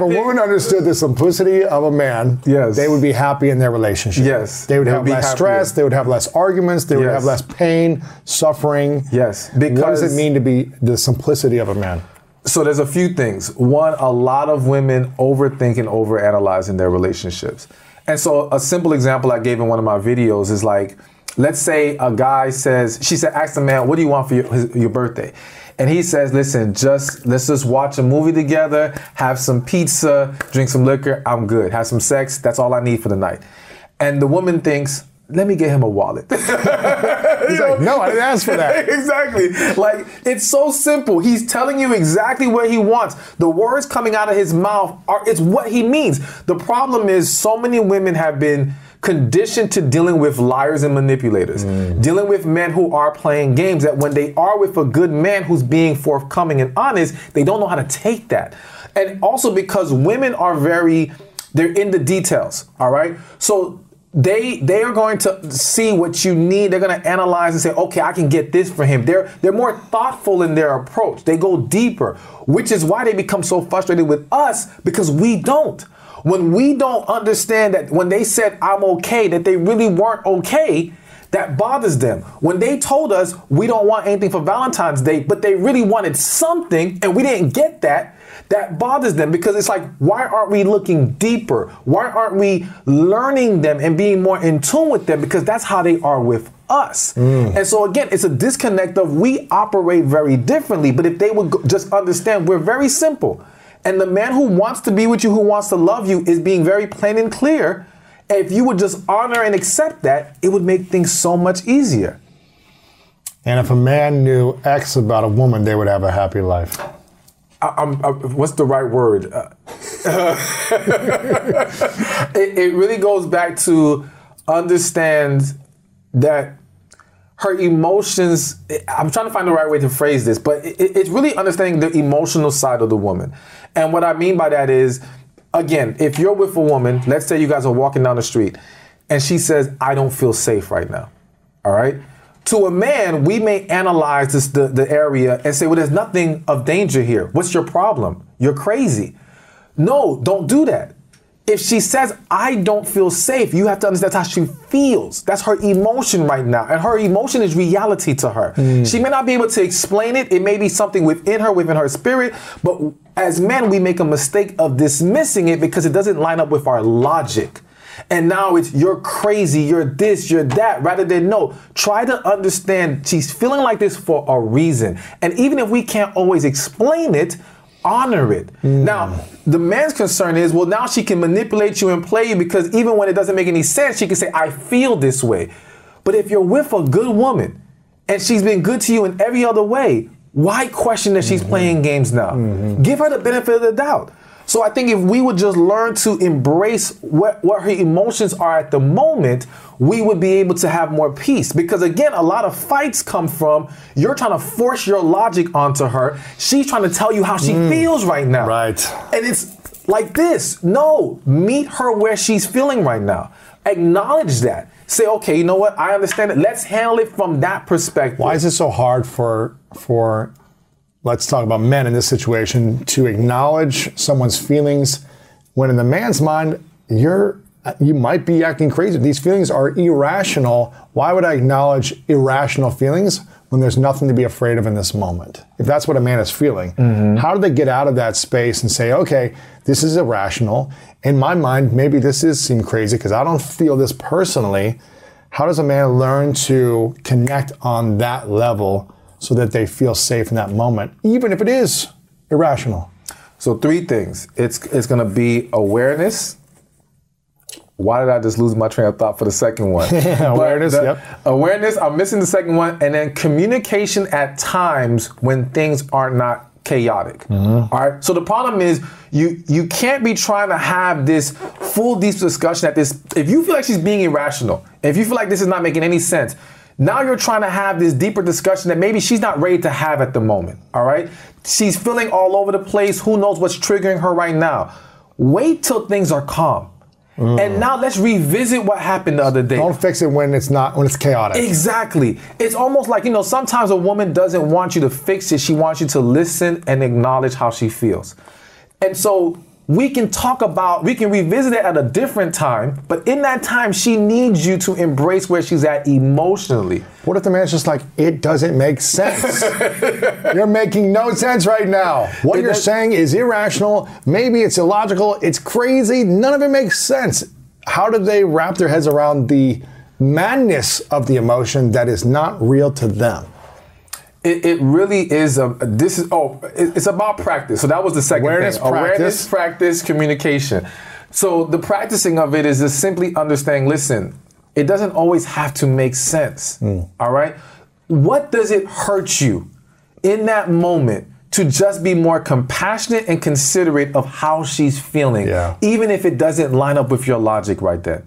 a woman understood the simplicity of a man, Yes. they would be happy in their relationship. Yes. They would They have would less happier. stress, they would have less arguments, they would have less pain, suffering. Yes, what does because- it mean to be the simplicity of a man? So there's a few things. One, a lot of women overthink and overanalyze in their relationships. And so a simple example I gave in one of my videos is like, let's say a guy says, she said, ask the man, what do you want for your, his, your birthday? And he says, listen, just let's just watch a movie together, have some pizza, drink some liquor, I'm good. Have some sex, that's all I need for the night. And the woman thinks, let me get him a wallet. He's like, no, I didn't ask for that. exactly. Like it's so simple. He's telling you exactly what he wants. The words coming out of his mouth are it's what he means. The problem is so many women have been conditioned to dealing with liars and manipulators, mm. dealing with men who are playing games that when they are with a good man who's being forthcoming and honest, they don't know how to take that. And also because women are very they're in the details, all right? So they they are going to see what you need. They're going to analyze and say, okay, I can get this for him. They're they're more thoughtful in their approach. They go deeper, which is why they become so frustrated with us because we don't. When we don't understand that when they said I'm okay, that they really weren't okay, that bothers them. When they told us we don't want anything for Valentine's Day, but they really wanted something and we didn't get that, that bothers them because it's like, why aren't we looking deeper? Why aren't we learning them and being more in tune with them? Because that's how they are with us. Mm. And so, again, it's a disconnect of we operate very differently, but if they would go- just understand, we're very simple. And the man who wants to be with you, who wants to love you, is being very plain and clear. If you would just honor and accept that, it would make things so much easier. And if a man knew X about a woman, they would have a happy life. I, I'm, I, what's the right word? Uh, it, it really goes back to understand that her emotions. I'm trying to find the right way to phrase this, but it, it's really understanding the emotional side of the woman. And what I mean by that is, again, if you're with a woman, let's say you guys are walking down the street, and she says, "I don't feel safe right now." All right. To a man, we may analyze this, the, the area and say, well, there's nothing of danger here. What's your problem? You're crazy. No, don't do that. If she says, I don't feel safe, you have to understand that's how she feels. That's her emotion right now. And her emotion is reality to her. Hmm. She may not be able to explain it. It may be something within her, within her spirit. But as men, we make a mistake of dismissing it because it doesn't line up with our logic. And now it's you're crazy, you're this, you're that, rather than no. Try to understand she's feeling like this for a reason. And even if we can't always explain it, honor it. Hmm. Now, the man's concern is well, now she can manipulate you and play you because even when it doesn't make any sense, she can say, I feel this way. But if you're with a good woman and she's been good to you in every other way, why question that she's hmm. playing games now? Hmm. Give her the benefit of the doubt. So I think if we would just learn to embrace what, what her emotions are at the moment, we would be able to have more peace. Because again, a lot of fights come from you're trying to force your logic onto her. She's trying to tell you how she mm. feels right now. Right. And it's like this. No, meet her where she's feeling right now. Acknowledge that. Say, okay, you know what? I understand it. Let's handle it from that perspective. Why is it so hard for for let's talk about men in this situation, to acknowledge someone's feelings when in the man's mind, you're you might be acting crazy. These feelings are irrational. Why would I acknowledge irrational feelings when there's nothing to be afraid of in this moment? If that's what a man is feeling, mm-hmm. how do they get out of that space and say, okay, this is irrational. In my mind, maybe this is seem crazy because I don't feel this personally. How does a man learn to connect on that level so that they feel safe in that moment, even if it is irrational? So three things. It's it's gonna be awareness. Why did I just lose my train of thought for the second one? Awareness, the- yep. Awareness. I'm missing the second one, and then communication at times when things are not chaotic. Mm-hmm. All right. So the problem is you you can't be trying to have this full deep discussion at this. If you feel like she's being irrational, if you feel like this is not making any sense. Now you're trying to have this deeper discussion that maybe she's not ready to have at the moment. All right. She's feeling all over the place. Who knows what's triggering her right now? Wait till things are calm. Mm. And now let's revisit what happened the other day. Don't fix it when it's not when it's chaotic. Exactly. It's almost like, you know, sometimes a woman doesn't want you to fix it. She wants you to listen and acknowledge how she feels. And so we can talk about, we can revisit it at a different time, but in that time, she needs you to embrace where she's at emotionally. What if the man's just like, it doesn't make sense? you're making no sense right now. What It you're does- saying is irrational. Maybe it's illogical. It's crazy. None of it makes sense. How do they wrap their heads around the madness of the emotion that is not real to them? It, it really is a this is oh it- it's about practice. So that was the second Awareness, thing. Awareness, practice. practice, communication. So the practicing of it is just simply understanding. Listen, it doesn't always have to make sense. Hmm. all right, what does it hurt you in that moment? To just be more compassionate and considerate of how she's feeling, Yeah. even if it doesn't line up with your logic right then.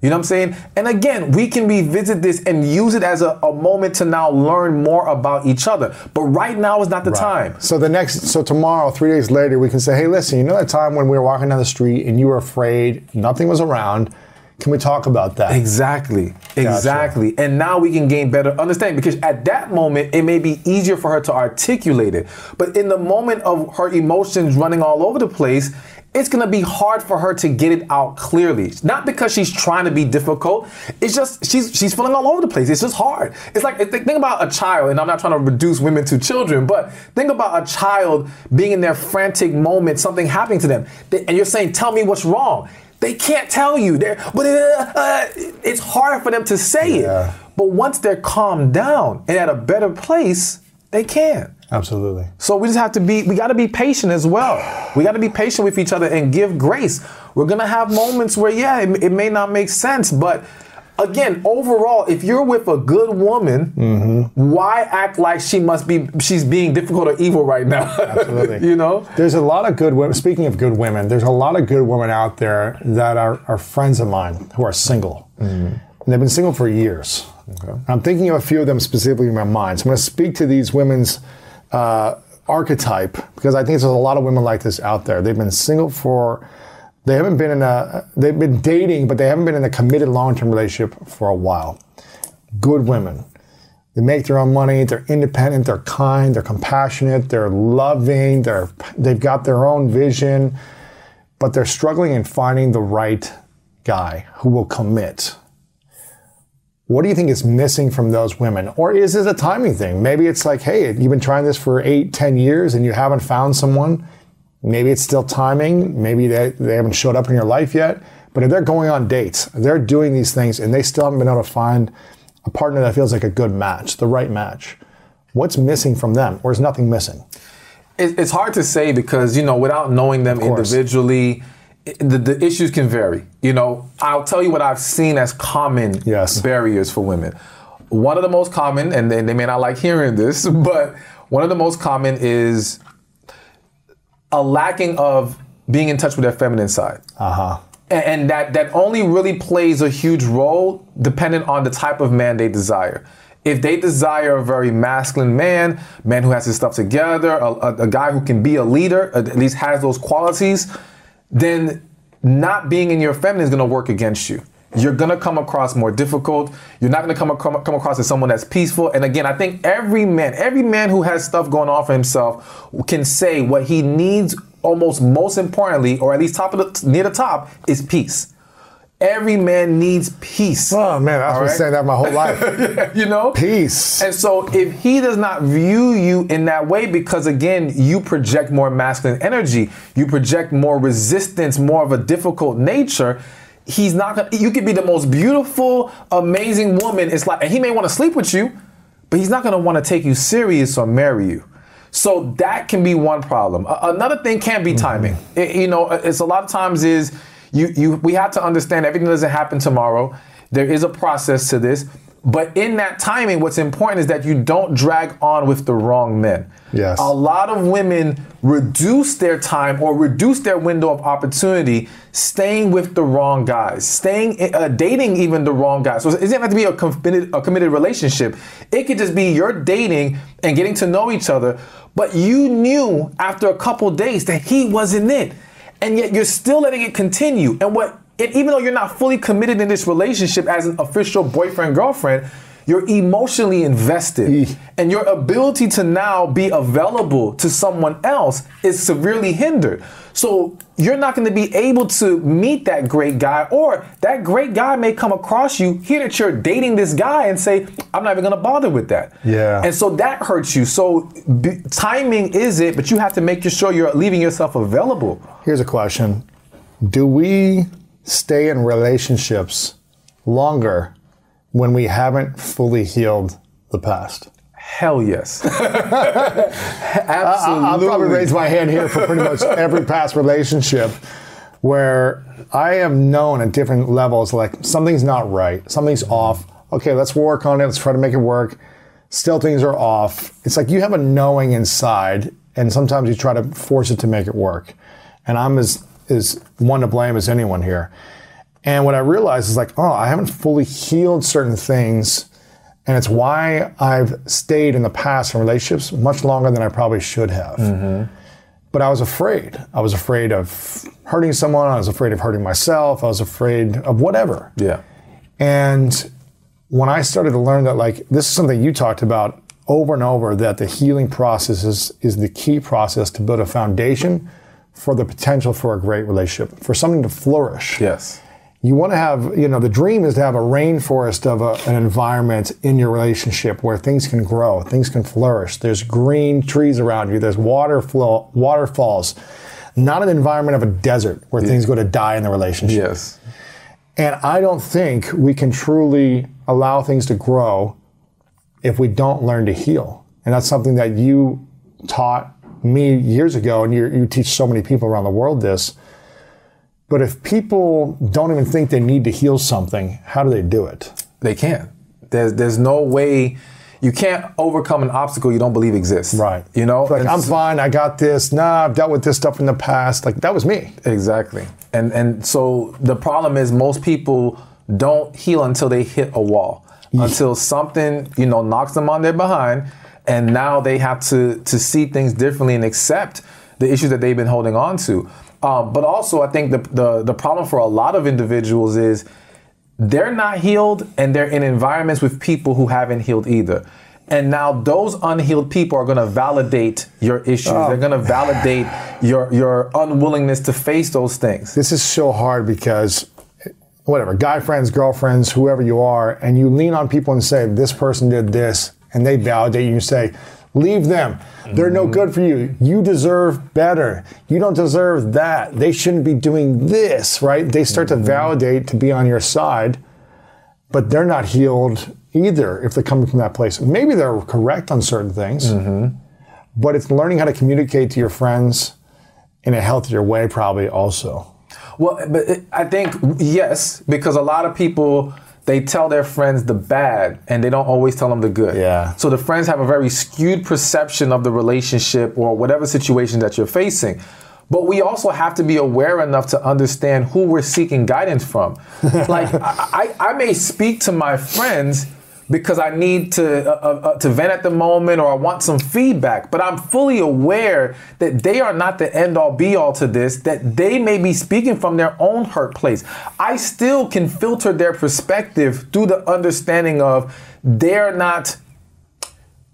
You know what I'm saying? And again, we can revisit this and use it as a, a moment to now learn more about each other. But right now is not the time. So the next, so tomorrow, three days later, we can say, hey, listen, you know that time when we were walking down the street and you were afraid, nothing was around. Can we talk about that? Exactly. Exactly. And now we can gain better understanding because at that moment, it may be easier for her to articulate it. But in the moment of her emotions running all over the place, it's gonna be hard for her to get it out clearly. Not because she's trying to be difficult. It's just she's she's feeling all over the place. It's just hard. It's like think about a child, and I'm not trying to reduce women to children, but think about a child being in their frantic moment, something happening to them, and you're saying, "Tell me what's wrong." They can't tell you. They're, but uh, uh, it's hard for them to say Yeah. it. But once they're calmed down and at a better place, they can. Absolutely. So we just have to be, we got to be patient as well. We got to be patient with each other and give grace. We're going to have moments where, yeah, it, it may not make sense, but again, overall, if you're with a good woman, mm-hmm. why act like she must be, she's being difficult or evil right now? Absolutely. you know? There's a lot of good women. Speaking of good women, there's a lot of good women out there that are, are friends of mine who are single. Mm-hmm. And they've been single for years. Okay. I'm thinking of a few of them specifically in my mind. So I'm going to speak to these women's uh, archetype because I think there's a lot of women like this out there. They've been single for, they haven't been in a, they've been dating, but they haven't been in a committed long term relationship for a while. Good women. They make their own money. They're independent. They're kind. They're compassionate. They're loving. They're they've got their own vision, but they're struggling in finding the right guy who will commit. What do you think is missing from those women? Or is this a timing thing? Maybe it's like, hey, you've been trying this for eight, ten years and you haven't found someone. Maybe it's still timing. Maybe they, they haven't showed up in your life yet. But if they're going on dates, they're doing these things and they still haven't been able to find a partner that feels like a good match, the right match. What's missing from them? Or is nothing missing? it's hard to say because you know without knowing them individually it- the, the issues can vary you know i'll tell you what i've seen as common Yes. barriers for women one of the most common and they, they may not like hearing this but one of the most common is a lacking of being in touch with their feminine side Uh huh. and, and that that only really plays a huge role dependent on the type of man they desire. If they desire a very masculine man, man who has his stuff together, a, a, a guy who can be a leader, at least has those qualities, then not being in your feminine is going to work against you. you're gonna come across more difficult. You're not gonna come, come, come across as someone that's peaceful. And again, I think every man, every man who has stuff going on for himself can say what he needs almost most importantly, or at least top of the near the top, is peace. Every man needs peace. Oh man, I've been right? saying that my whole life. you know? Peace. And so if he does not view you in that way, because again, you project more masculine energy, you project more resistance, more of a difficult nature. He's not gonna you could be the most beautiful, amazing woman. It's like and he may want to sleep with you, but he's not gonna want to take you serious or marry you. So that can be one problem. A- another thing can be mm-hmm. timing. It- you know, it's a lot of times is you you we have to understand everything doesn't happen tomorrow. There is a process to this, but in that timing, what's important is that you don't drag on with the wrong men. Yes. A lot of women reduce their time or reduce their window of opportunity staying with the wrong guys, staying uh, dating even the wrong guys. So it doesn't have to be a committed a committed relationship. It could just be you're dating and getting to know each other, but you knew after a couple days that he wasn't it, and yet you're still letting it continue. And what and even though you're not fully committed in this relationship as an official boyfriend girlfriend, you're emotionally invested. And your ability to now be available to someone else is severely hindered. So you're not going to be able to meet that great guy, or that great guy may come across you, hear that you're dating this guy, and say, I'm not even going to bother with that. Yeah. And so that hurts you. So b- timing is it, but you have to make sure you're leaving yourself available. Here's a question: Do we stay in relationships longer when we haven't fully healed the past? Hell yes. I, I'll probably raise my hand here for pretty much every past relationship where I have known at different levels like something's not right, something's off. Okay, let's work on it. Let's try to make it work. Still, things are off. It's like you have a knowing inside, and sometimes you try to force it to make it work. And I'm as is one to blame as anyone here. And what I realized is like, oh, I haven't fully healed certain things. And it's why I've stayed in the past in relationships much longer than I probably should have. Mm-hmm. But I was afraid. I was afraid of hurting someone. I was afraid of hurting myself. I was afraid of whatever. Yeah. And when I started to learn that, like, this is something you talked about over and over, that the healing process is, is the key process to build a foundation for the potential for a great relationship, for something to flourish. Yes. You want to have, you know, the dream is to have a rainforest of a, an environment in your relationship where things can grow, things can flourish. There's green trees around you, there's water flow, waterfalls, not an environment of a desert where things go to die in the relationship. Yes. And I don't think we can truly allow things to grow if we don't learn to heal. And that's something that you taught me years ago, and you, you teach so many people around the world this. But if people don't even think they need to heal something, how do they do it? They can't. There's there's no way you can't overcome an obstacle you don't believe exists. Right. You know? Like, And I'm so- fine, I got this. Nah, I've dealt with this stuff in the past. Like, that was me. Exactly. And and so the problem is most people don't heal until they hit a wall. Until something, you know, knocks them on their behind and now they have to to see things differently and accept the issues that they've been holding on to. Um, but also I think the, the the problem for a lot of individuals is they're not healed and they're in environments with people who haven't healed either. And now those unhealed people are going to validate your issues. They're going to validate your your unwillingness to face those things. This is so hard because whatever, guy friends, girlfriends, whoever you are, and you lean on people and say, this person did this, and they validate you and say, leave them. They're no good for you. You deserve better. You don't deserve that. They shouldn't be doing this, right? They start to mm-hmm. validate to be on your side, but they're not healed either if they're coming from that place. Maybe they're correct on certain things, mm-hmm. but it's learning how to communicate to your friends in a healthier way, probably also. Well, but it, I think yes, because a lot of people they tell their friends the bad and they don't always tell them the good. Yeah. So the friends have a very skewed perception of the relationship or whatever situation that you're facing. But we also have to be aware enough to understand who we're seeking guidance from. like I, I, I may speak to my friends, because I need to uh, uh, uh, to vent at the moment or I want some feedback. But I'm fully aware that they are not the end all be all to this. That they may be speaking from their own hurt place. I still can filter their perspective through the understanding of they're not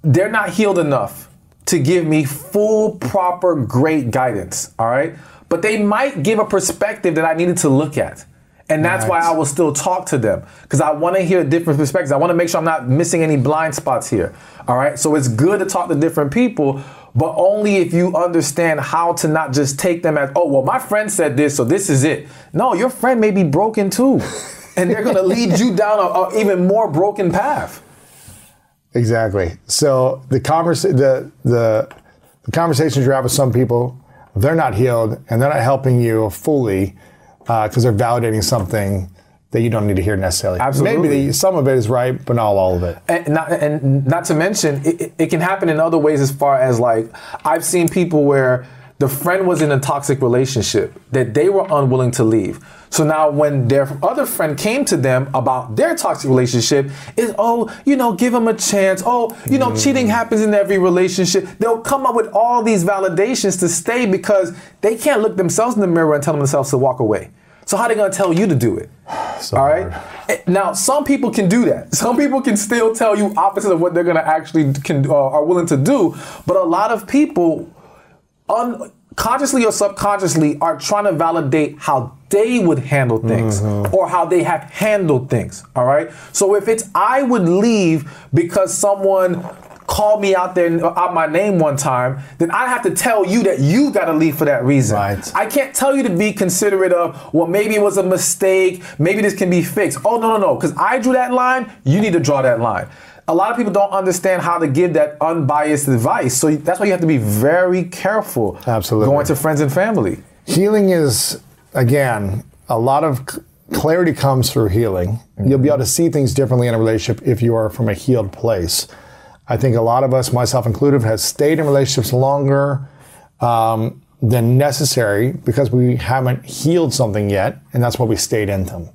they're not healed enough to give me full, proper, great guidance. All right. But they might give a perspective that I needed to look at. And that's why I will still talk to them because I want to hear different perspectives. I want to make sure I'm not missing any blind spots here. All right. So it's good to talk to different people, but only if you understand how to not just take them as, oh, well, my friend said this, so this is it. No, your friend may be broken too. and they're going to lead you down an even more broken path. Exactly. So the convers the, the the conversations you have with some people, they're not healed and they're not helping you fully Uh, because they're validating something that you don't need to hear necessarily. Absolutely. Maybe some of it is right, but not all of it. And not, and not to mention, it- it can happen in other ways as far as like, I've seen people where the friend was in a toxic relationship that they were unwilling to leave. So now when their other friend came to them about their toxic relationship, is oh, you know, give them a chance. Oh, you know, cheating happens in every relationship. They'll come up with all these validations to stay because they can't look themselves in the mirror and tell themselves to walk away. So how are they gonna tell you to do it? All right. Eh, Now, some people can do that. Some people can still tell you opposite of what they're gonna actually can uh, are willing to do. But a lot of people, unconsciously or subconsciously, are trying to validate how they would handle things mm-hmm. or how they have handled things. All right. So if it's I would leave because someone called me out there out my name one time, then I have to tell you that you got to leave for that reason. Right. I can't tell you to be considerate of, well, maybe it was a mistake, maybe this can be fixed. Oh, no, no, no, because I drew that line, you need to draw that line. A lot of people don't understand how to give that unbiased advice. So that's why you have to be very careful Absolutely. going to friends and family. Healing is, again, a lot of clarity comes through healing. You'll be able to see things differently in a relationship if you are from a healed place. I think a lot of us, myself included, has stayed in relationships longer um, than necessary because we haven't healed something yet, and that's why we stayed in them.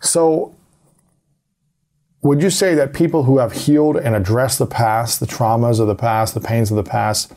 So, would you say that people who have healed and addressed the past, the traumas of the past, the pains of the past,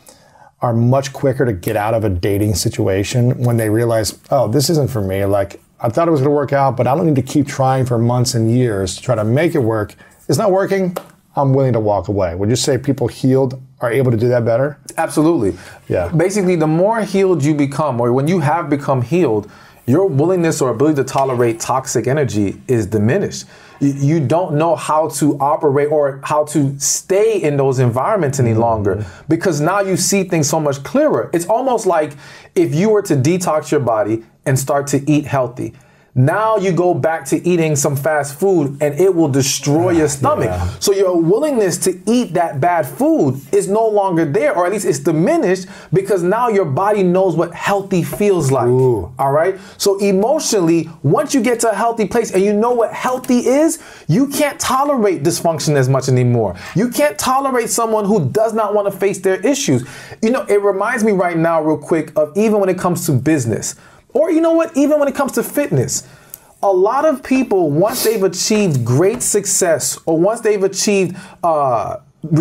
are much quicker to get out of a dating situation when they realize, oh, this isn't for me. Like, I thought it was going to work out, but I don't need to keep trying for months and years to try to make it work. It's not working. I'm willing to walk away. Would you say people healed are able to do that better? Absolutely. Yeah. Basically, the more healed you become, or when you have become healed, your willingness or ability to tolerate toxic energy is diminished. You, you don't know how to operate or how to stay in those environments any mm-hmm. longer because now you see things so much clearer. It's almost like if you were to detox your body and start to eat healthy. Now you go back to eating some fast food and it will destroy your stomach. So your willingness to eat that bad food is no longer there, or at least it's diminished because now your body knows what healthy feels like. All right. So emotionally, once you get to a healthy place and you know what healthy is, you can't tolerate dysfunction as much anymore. You can't tolerate someone who does not want to face their issues. You know, it reminds me right now, real quick, of even when it comes to business, or you know what, even when it comes to fitness a lot of people once they've achieved great success or once they've achieved uh,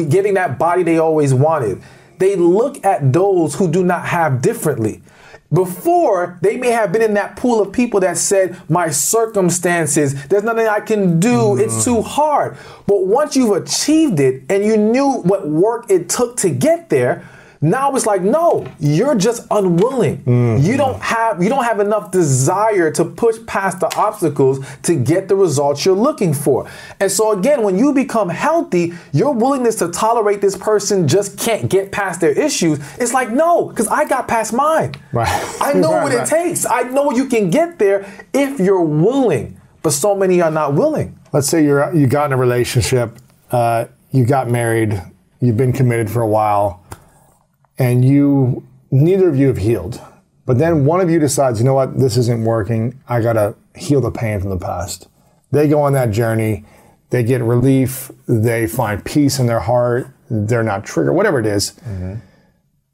getting that body they always wanted they look at those who do not have differently. Before they may have been in that pool of people that said my circumstances there's nothing i can do. It's too hard. But once you've achieved it and you knew what work it took to get there now it's like no you're just unwilling. You don't have you don't have enough desire to push past the obstacles to get the results you're looking for. And so again when you become healthy your willingness to tolerate this person just can't get past their issues. It's like no because i got past mine. Right. i know Right, what it takes. I know you can get there if you're willing. But so many are not willing. Let's say you're you got in a relationship, uh, you got married, you've been committed for a while, and you neither of you have healed. But then one of you decides, you know what, this isn't working. I gotta heal the pain from the past. They go on that journey, they get relief, they find peace in their heart, they're not triggered, whatever it is. Mm-hmm.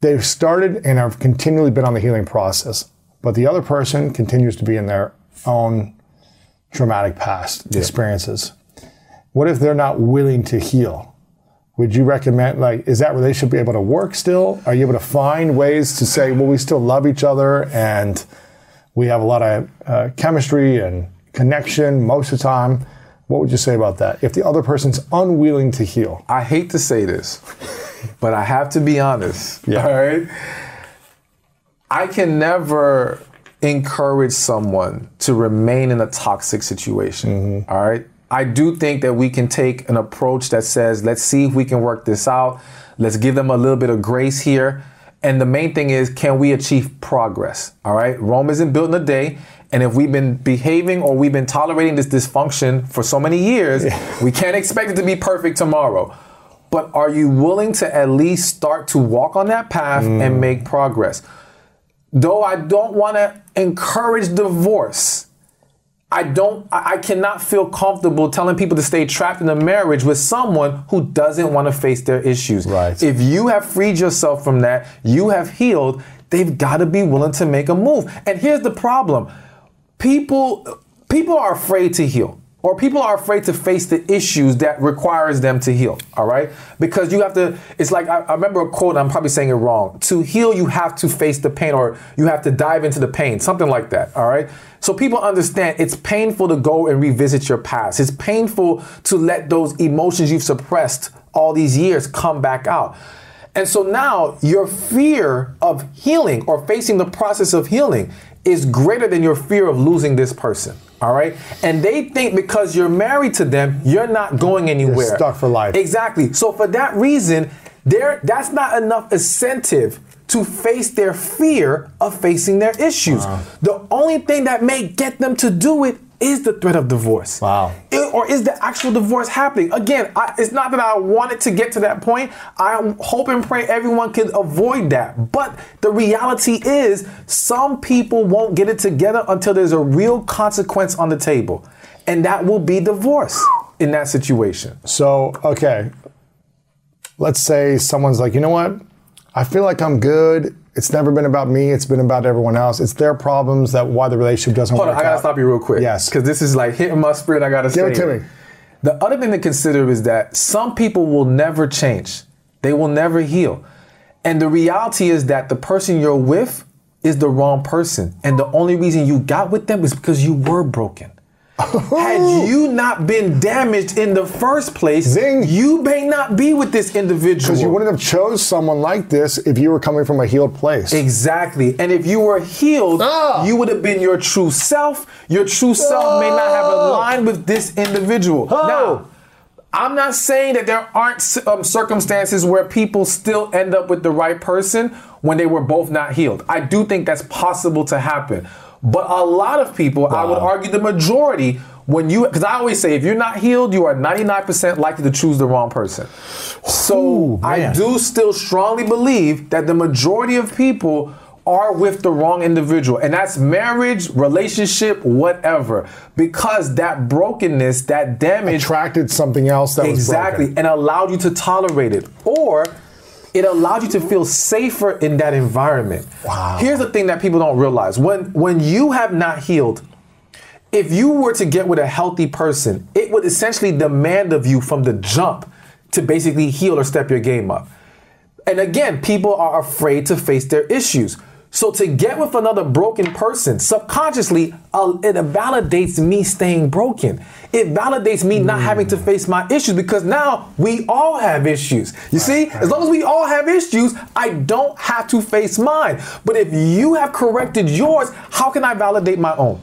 They've started and have continually been on the healing process, but the other person continues to be in their own traumatic past experiences. what if they're not willing to heal? Would you recommend, like, is that relationship be able to work still? Are you able to find ways to say, well, we still love each other and we have a lot of uh, chemistry and connection most of the time? What would you say about that? If the other person's unwilling to heal, I hate to say this, but I have to be honest. Yeah. All right. I can never encourage someone to remain in a toxic situation. all right. I do think that we can take an approach that says, let's see if we can work this out. Let's give them a little bit of grace here. And the main thing is, can we achieve progress? All right. Rome isn't built in a day. And if we've been behaving or we've been tolerating this dysfunction for so many years, we can't expect it to be perfect tomorrow. But are you willing to at least start to walk on that path and mm. make progress? Though I don't want to encourage divorce, I don't I cannot feel comfortable telling people to stay trapped in a marriage with someone who doesn't want to face their issues. Right. If you have freed yourself from that, you have healed, they've got to be willing to make a move. And here's the problem. People people are afraid to heal. Or people are afraid to face the issues that requires them to heal. All right, because you have to. It's like I, I remember a quote. I'm probably saying it wrong. To heal, you have to face the pain, or you have to dive into the pain. Something like that. All right. So people understand it's painful to go and revisit your past. It's painful to let those emotions you've suppressed all these years come back out. And so now your fear of healing or facing the process of healing is greater than your fear of losing this person. All right. And they think because you're married to them, you're not going anywhere. stuck for life. Exactly. So for that reason, there that's not enough incentive to face their fear of facing their issues. Uh-huh. The only thing that may get them to do it is the threat of divorce. Wow. I- or is the actual divorce happening? Again, I, it's not that I wanted to get to that point. I hope and pray everyone can avoid that. But the reality is, some people won't get it together until there's a real consequence on the table. And that will be divorce in that situation. So, okay. Let's say someone's like, you know what? I feel like I'm good. It's never been about me. It's been about everyone else. It's their problems that why the relationship doesn't Hold work on, I gotta out. stop you real quick. Yes. Because this is like hitting my spirit. I gotta Give say it to me. The other thing to consider is that some people will never change. They will never heal. And the reality is that the person you're with is the wrong person. And the only reason you got with them is because you were broken. Had you not been damaged in the first place, Zing. you may not be with this individual. Because you wouldn't have chose someone like this if you were coming from a healed place. Exactly. And if you were healed, Ah. you would have been your true self. Your true self may not have aligned with this individual. Now, I'm not saying that there aren't um, circumstances where people still end up with the right person when they were both not healed. I do think that's possible to happen. But a lot of people, I would argue the majority, when you, because I always say, if you're not healed, you are 99% likely to choose the wrong person. So I do still strongly believe that the majority of people are with the wrong individual. And that's marriage, relationship, whatever. Because that brokenness, that damage Attracted something else that exactly was broken. and allowed you to tolerate it. Or it allowed you to feel safer in that environment. Wow. Here's the thing that people don't realize. When when you have not healed, if you were to get with a healthy person, it would essentially demand of you from the jump to basically heal or step your game up. And again, people are afraid to face their issues. So to get with another broken person, subconsciously, uh, it validates me staying broken. It validates me not having to face my issues because now we all have issues. You see, as long as we all have issues, I don't have to face mine. But if you have corrected yours, how can I validate my own?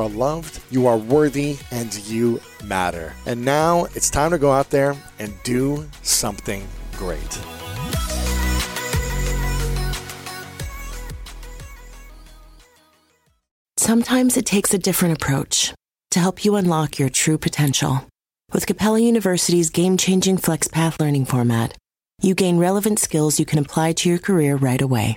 are loved, you are worthy, and you matter. And now it's time to go out there and do something great. Sometimes it takes a different approach to help you unlock your true potential. With Capella University's game changing FlexPath learning format, you gain relevant skills you can apply to your career right away.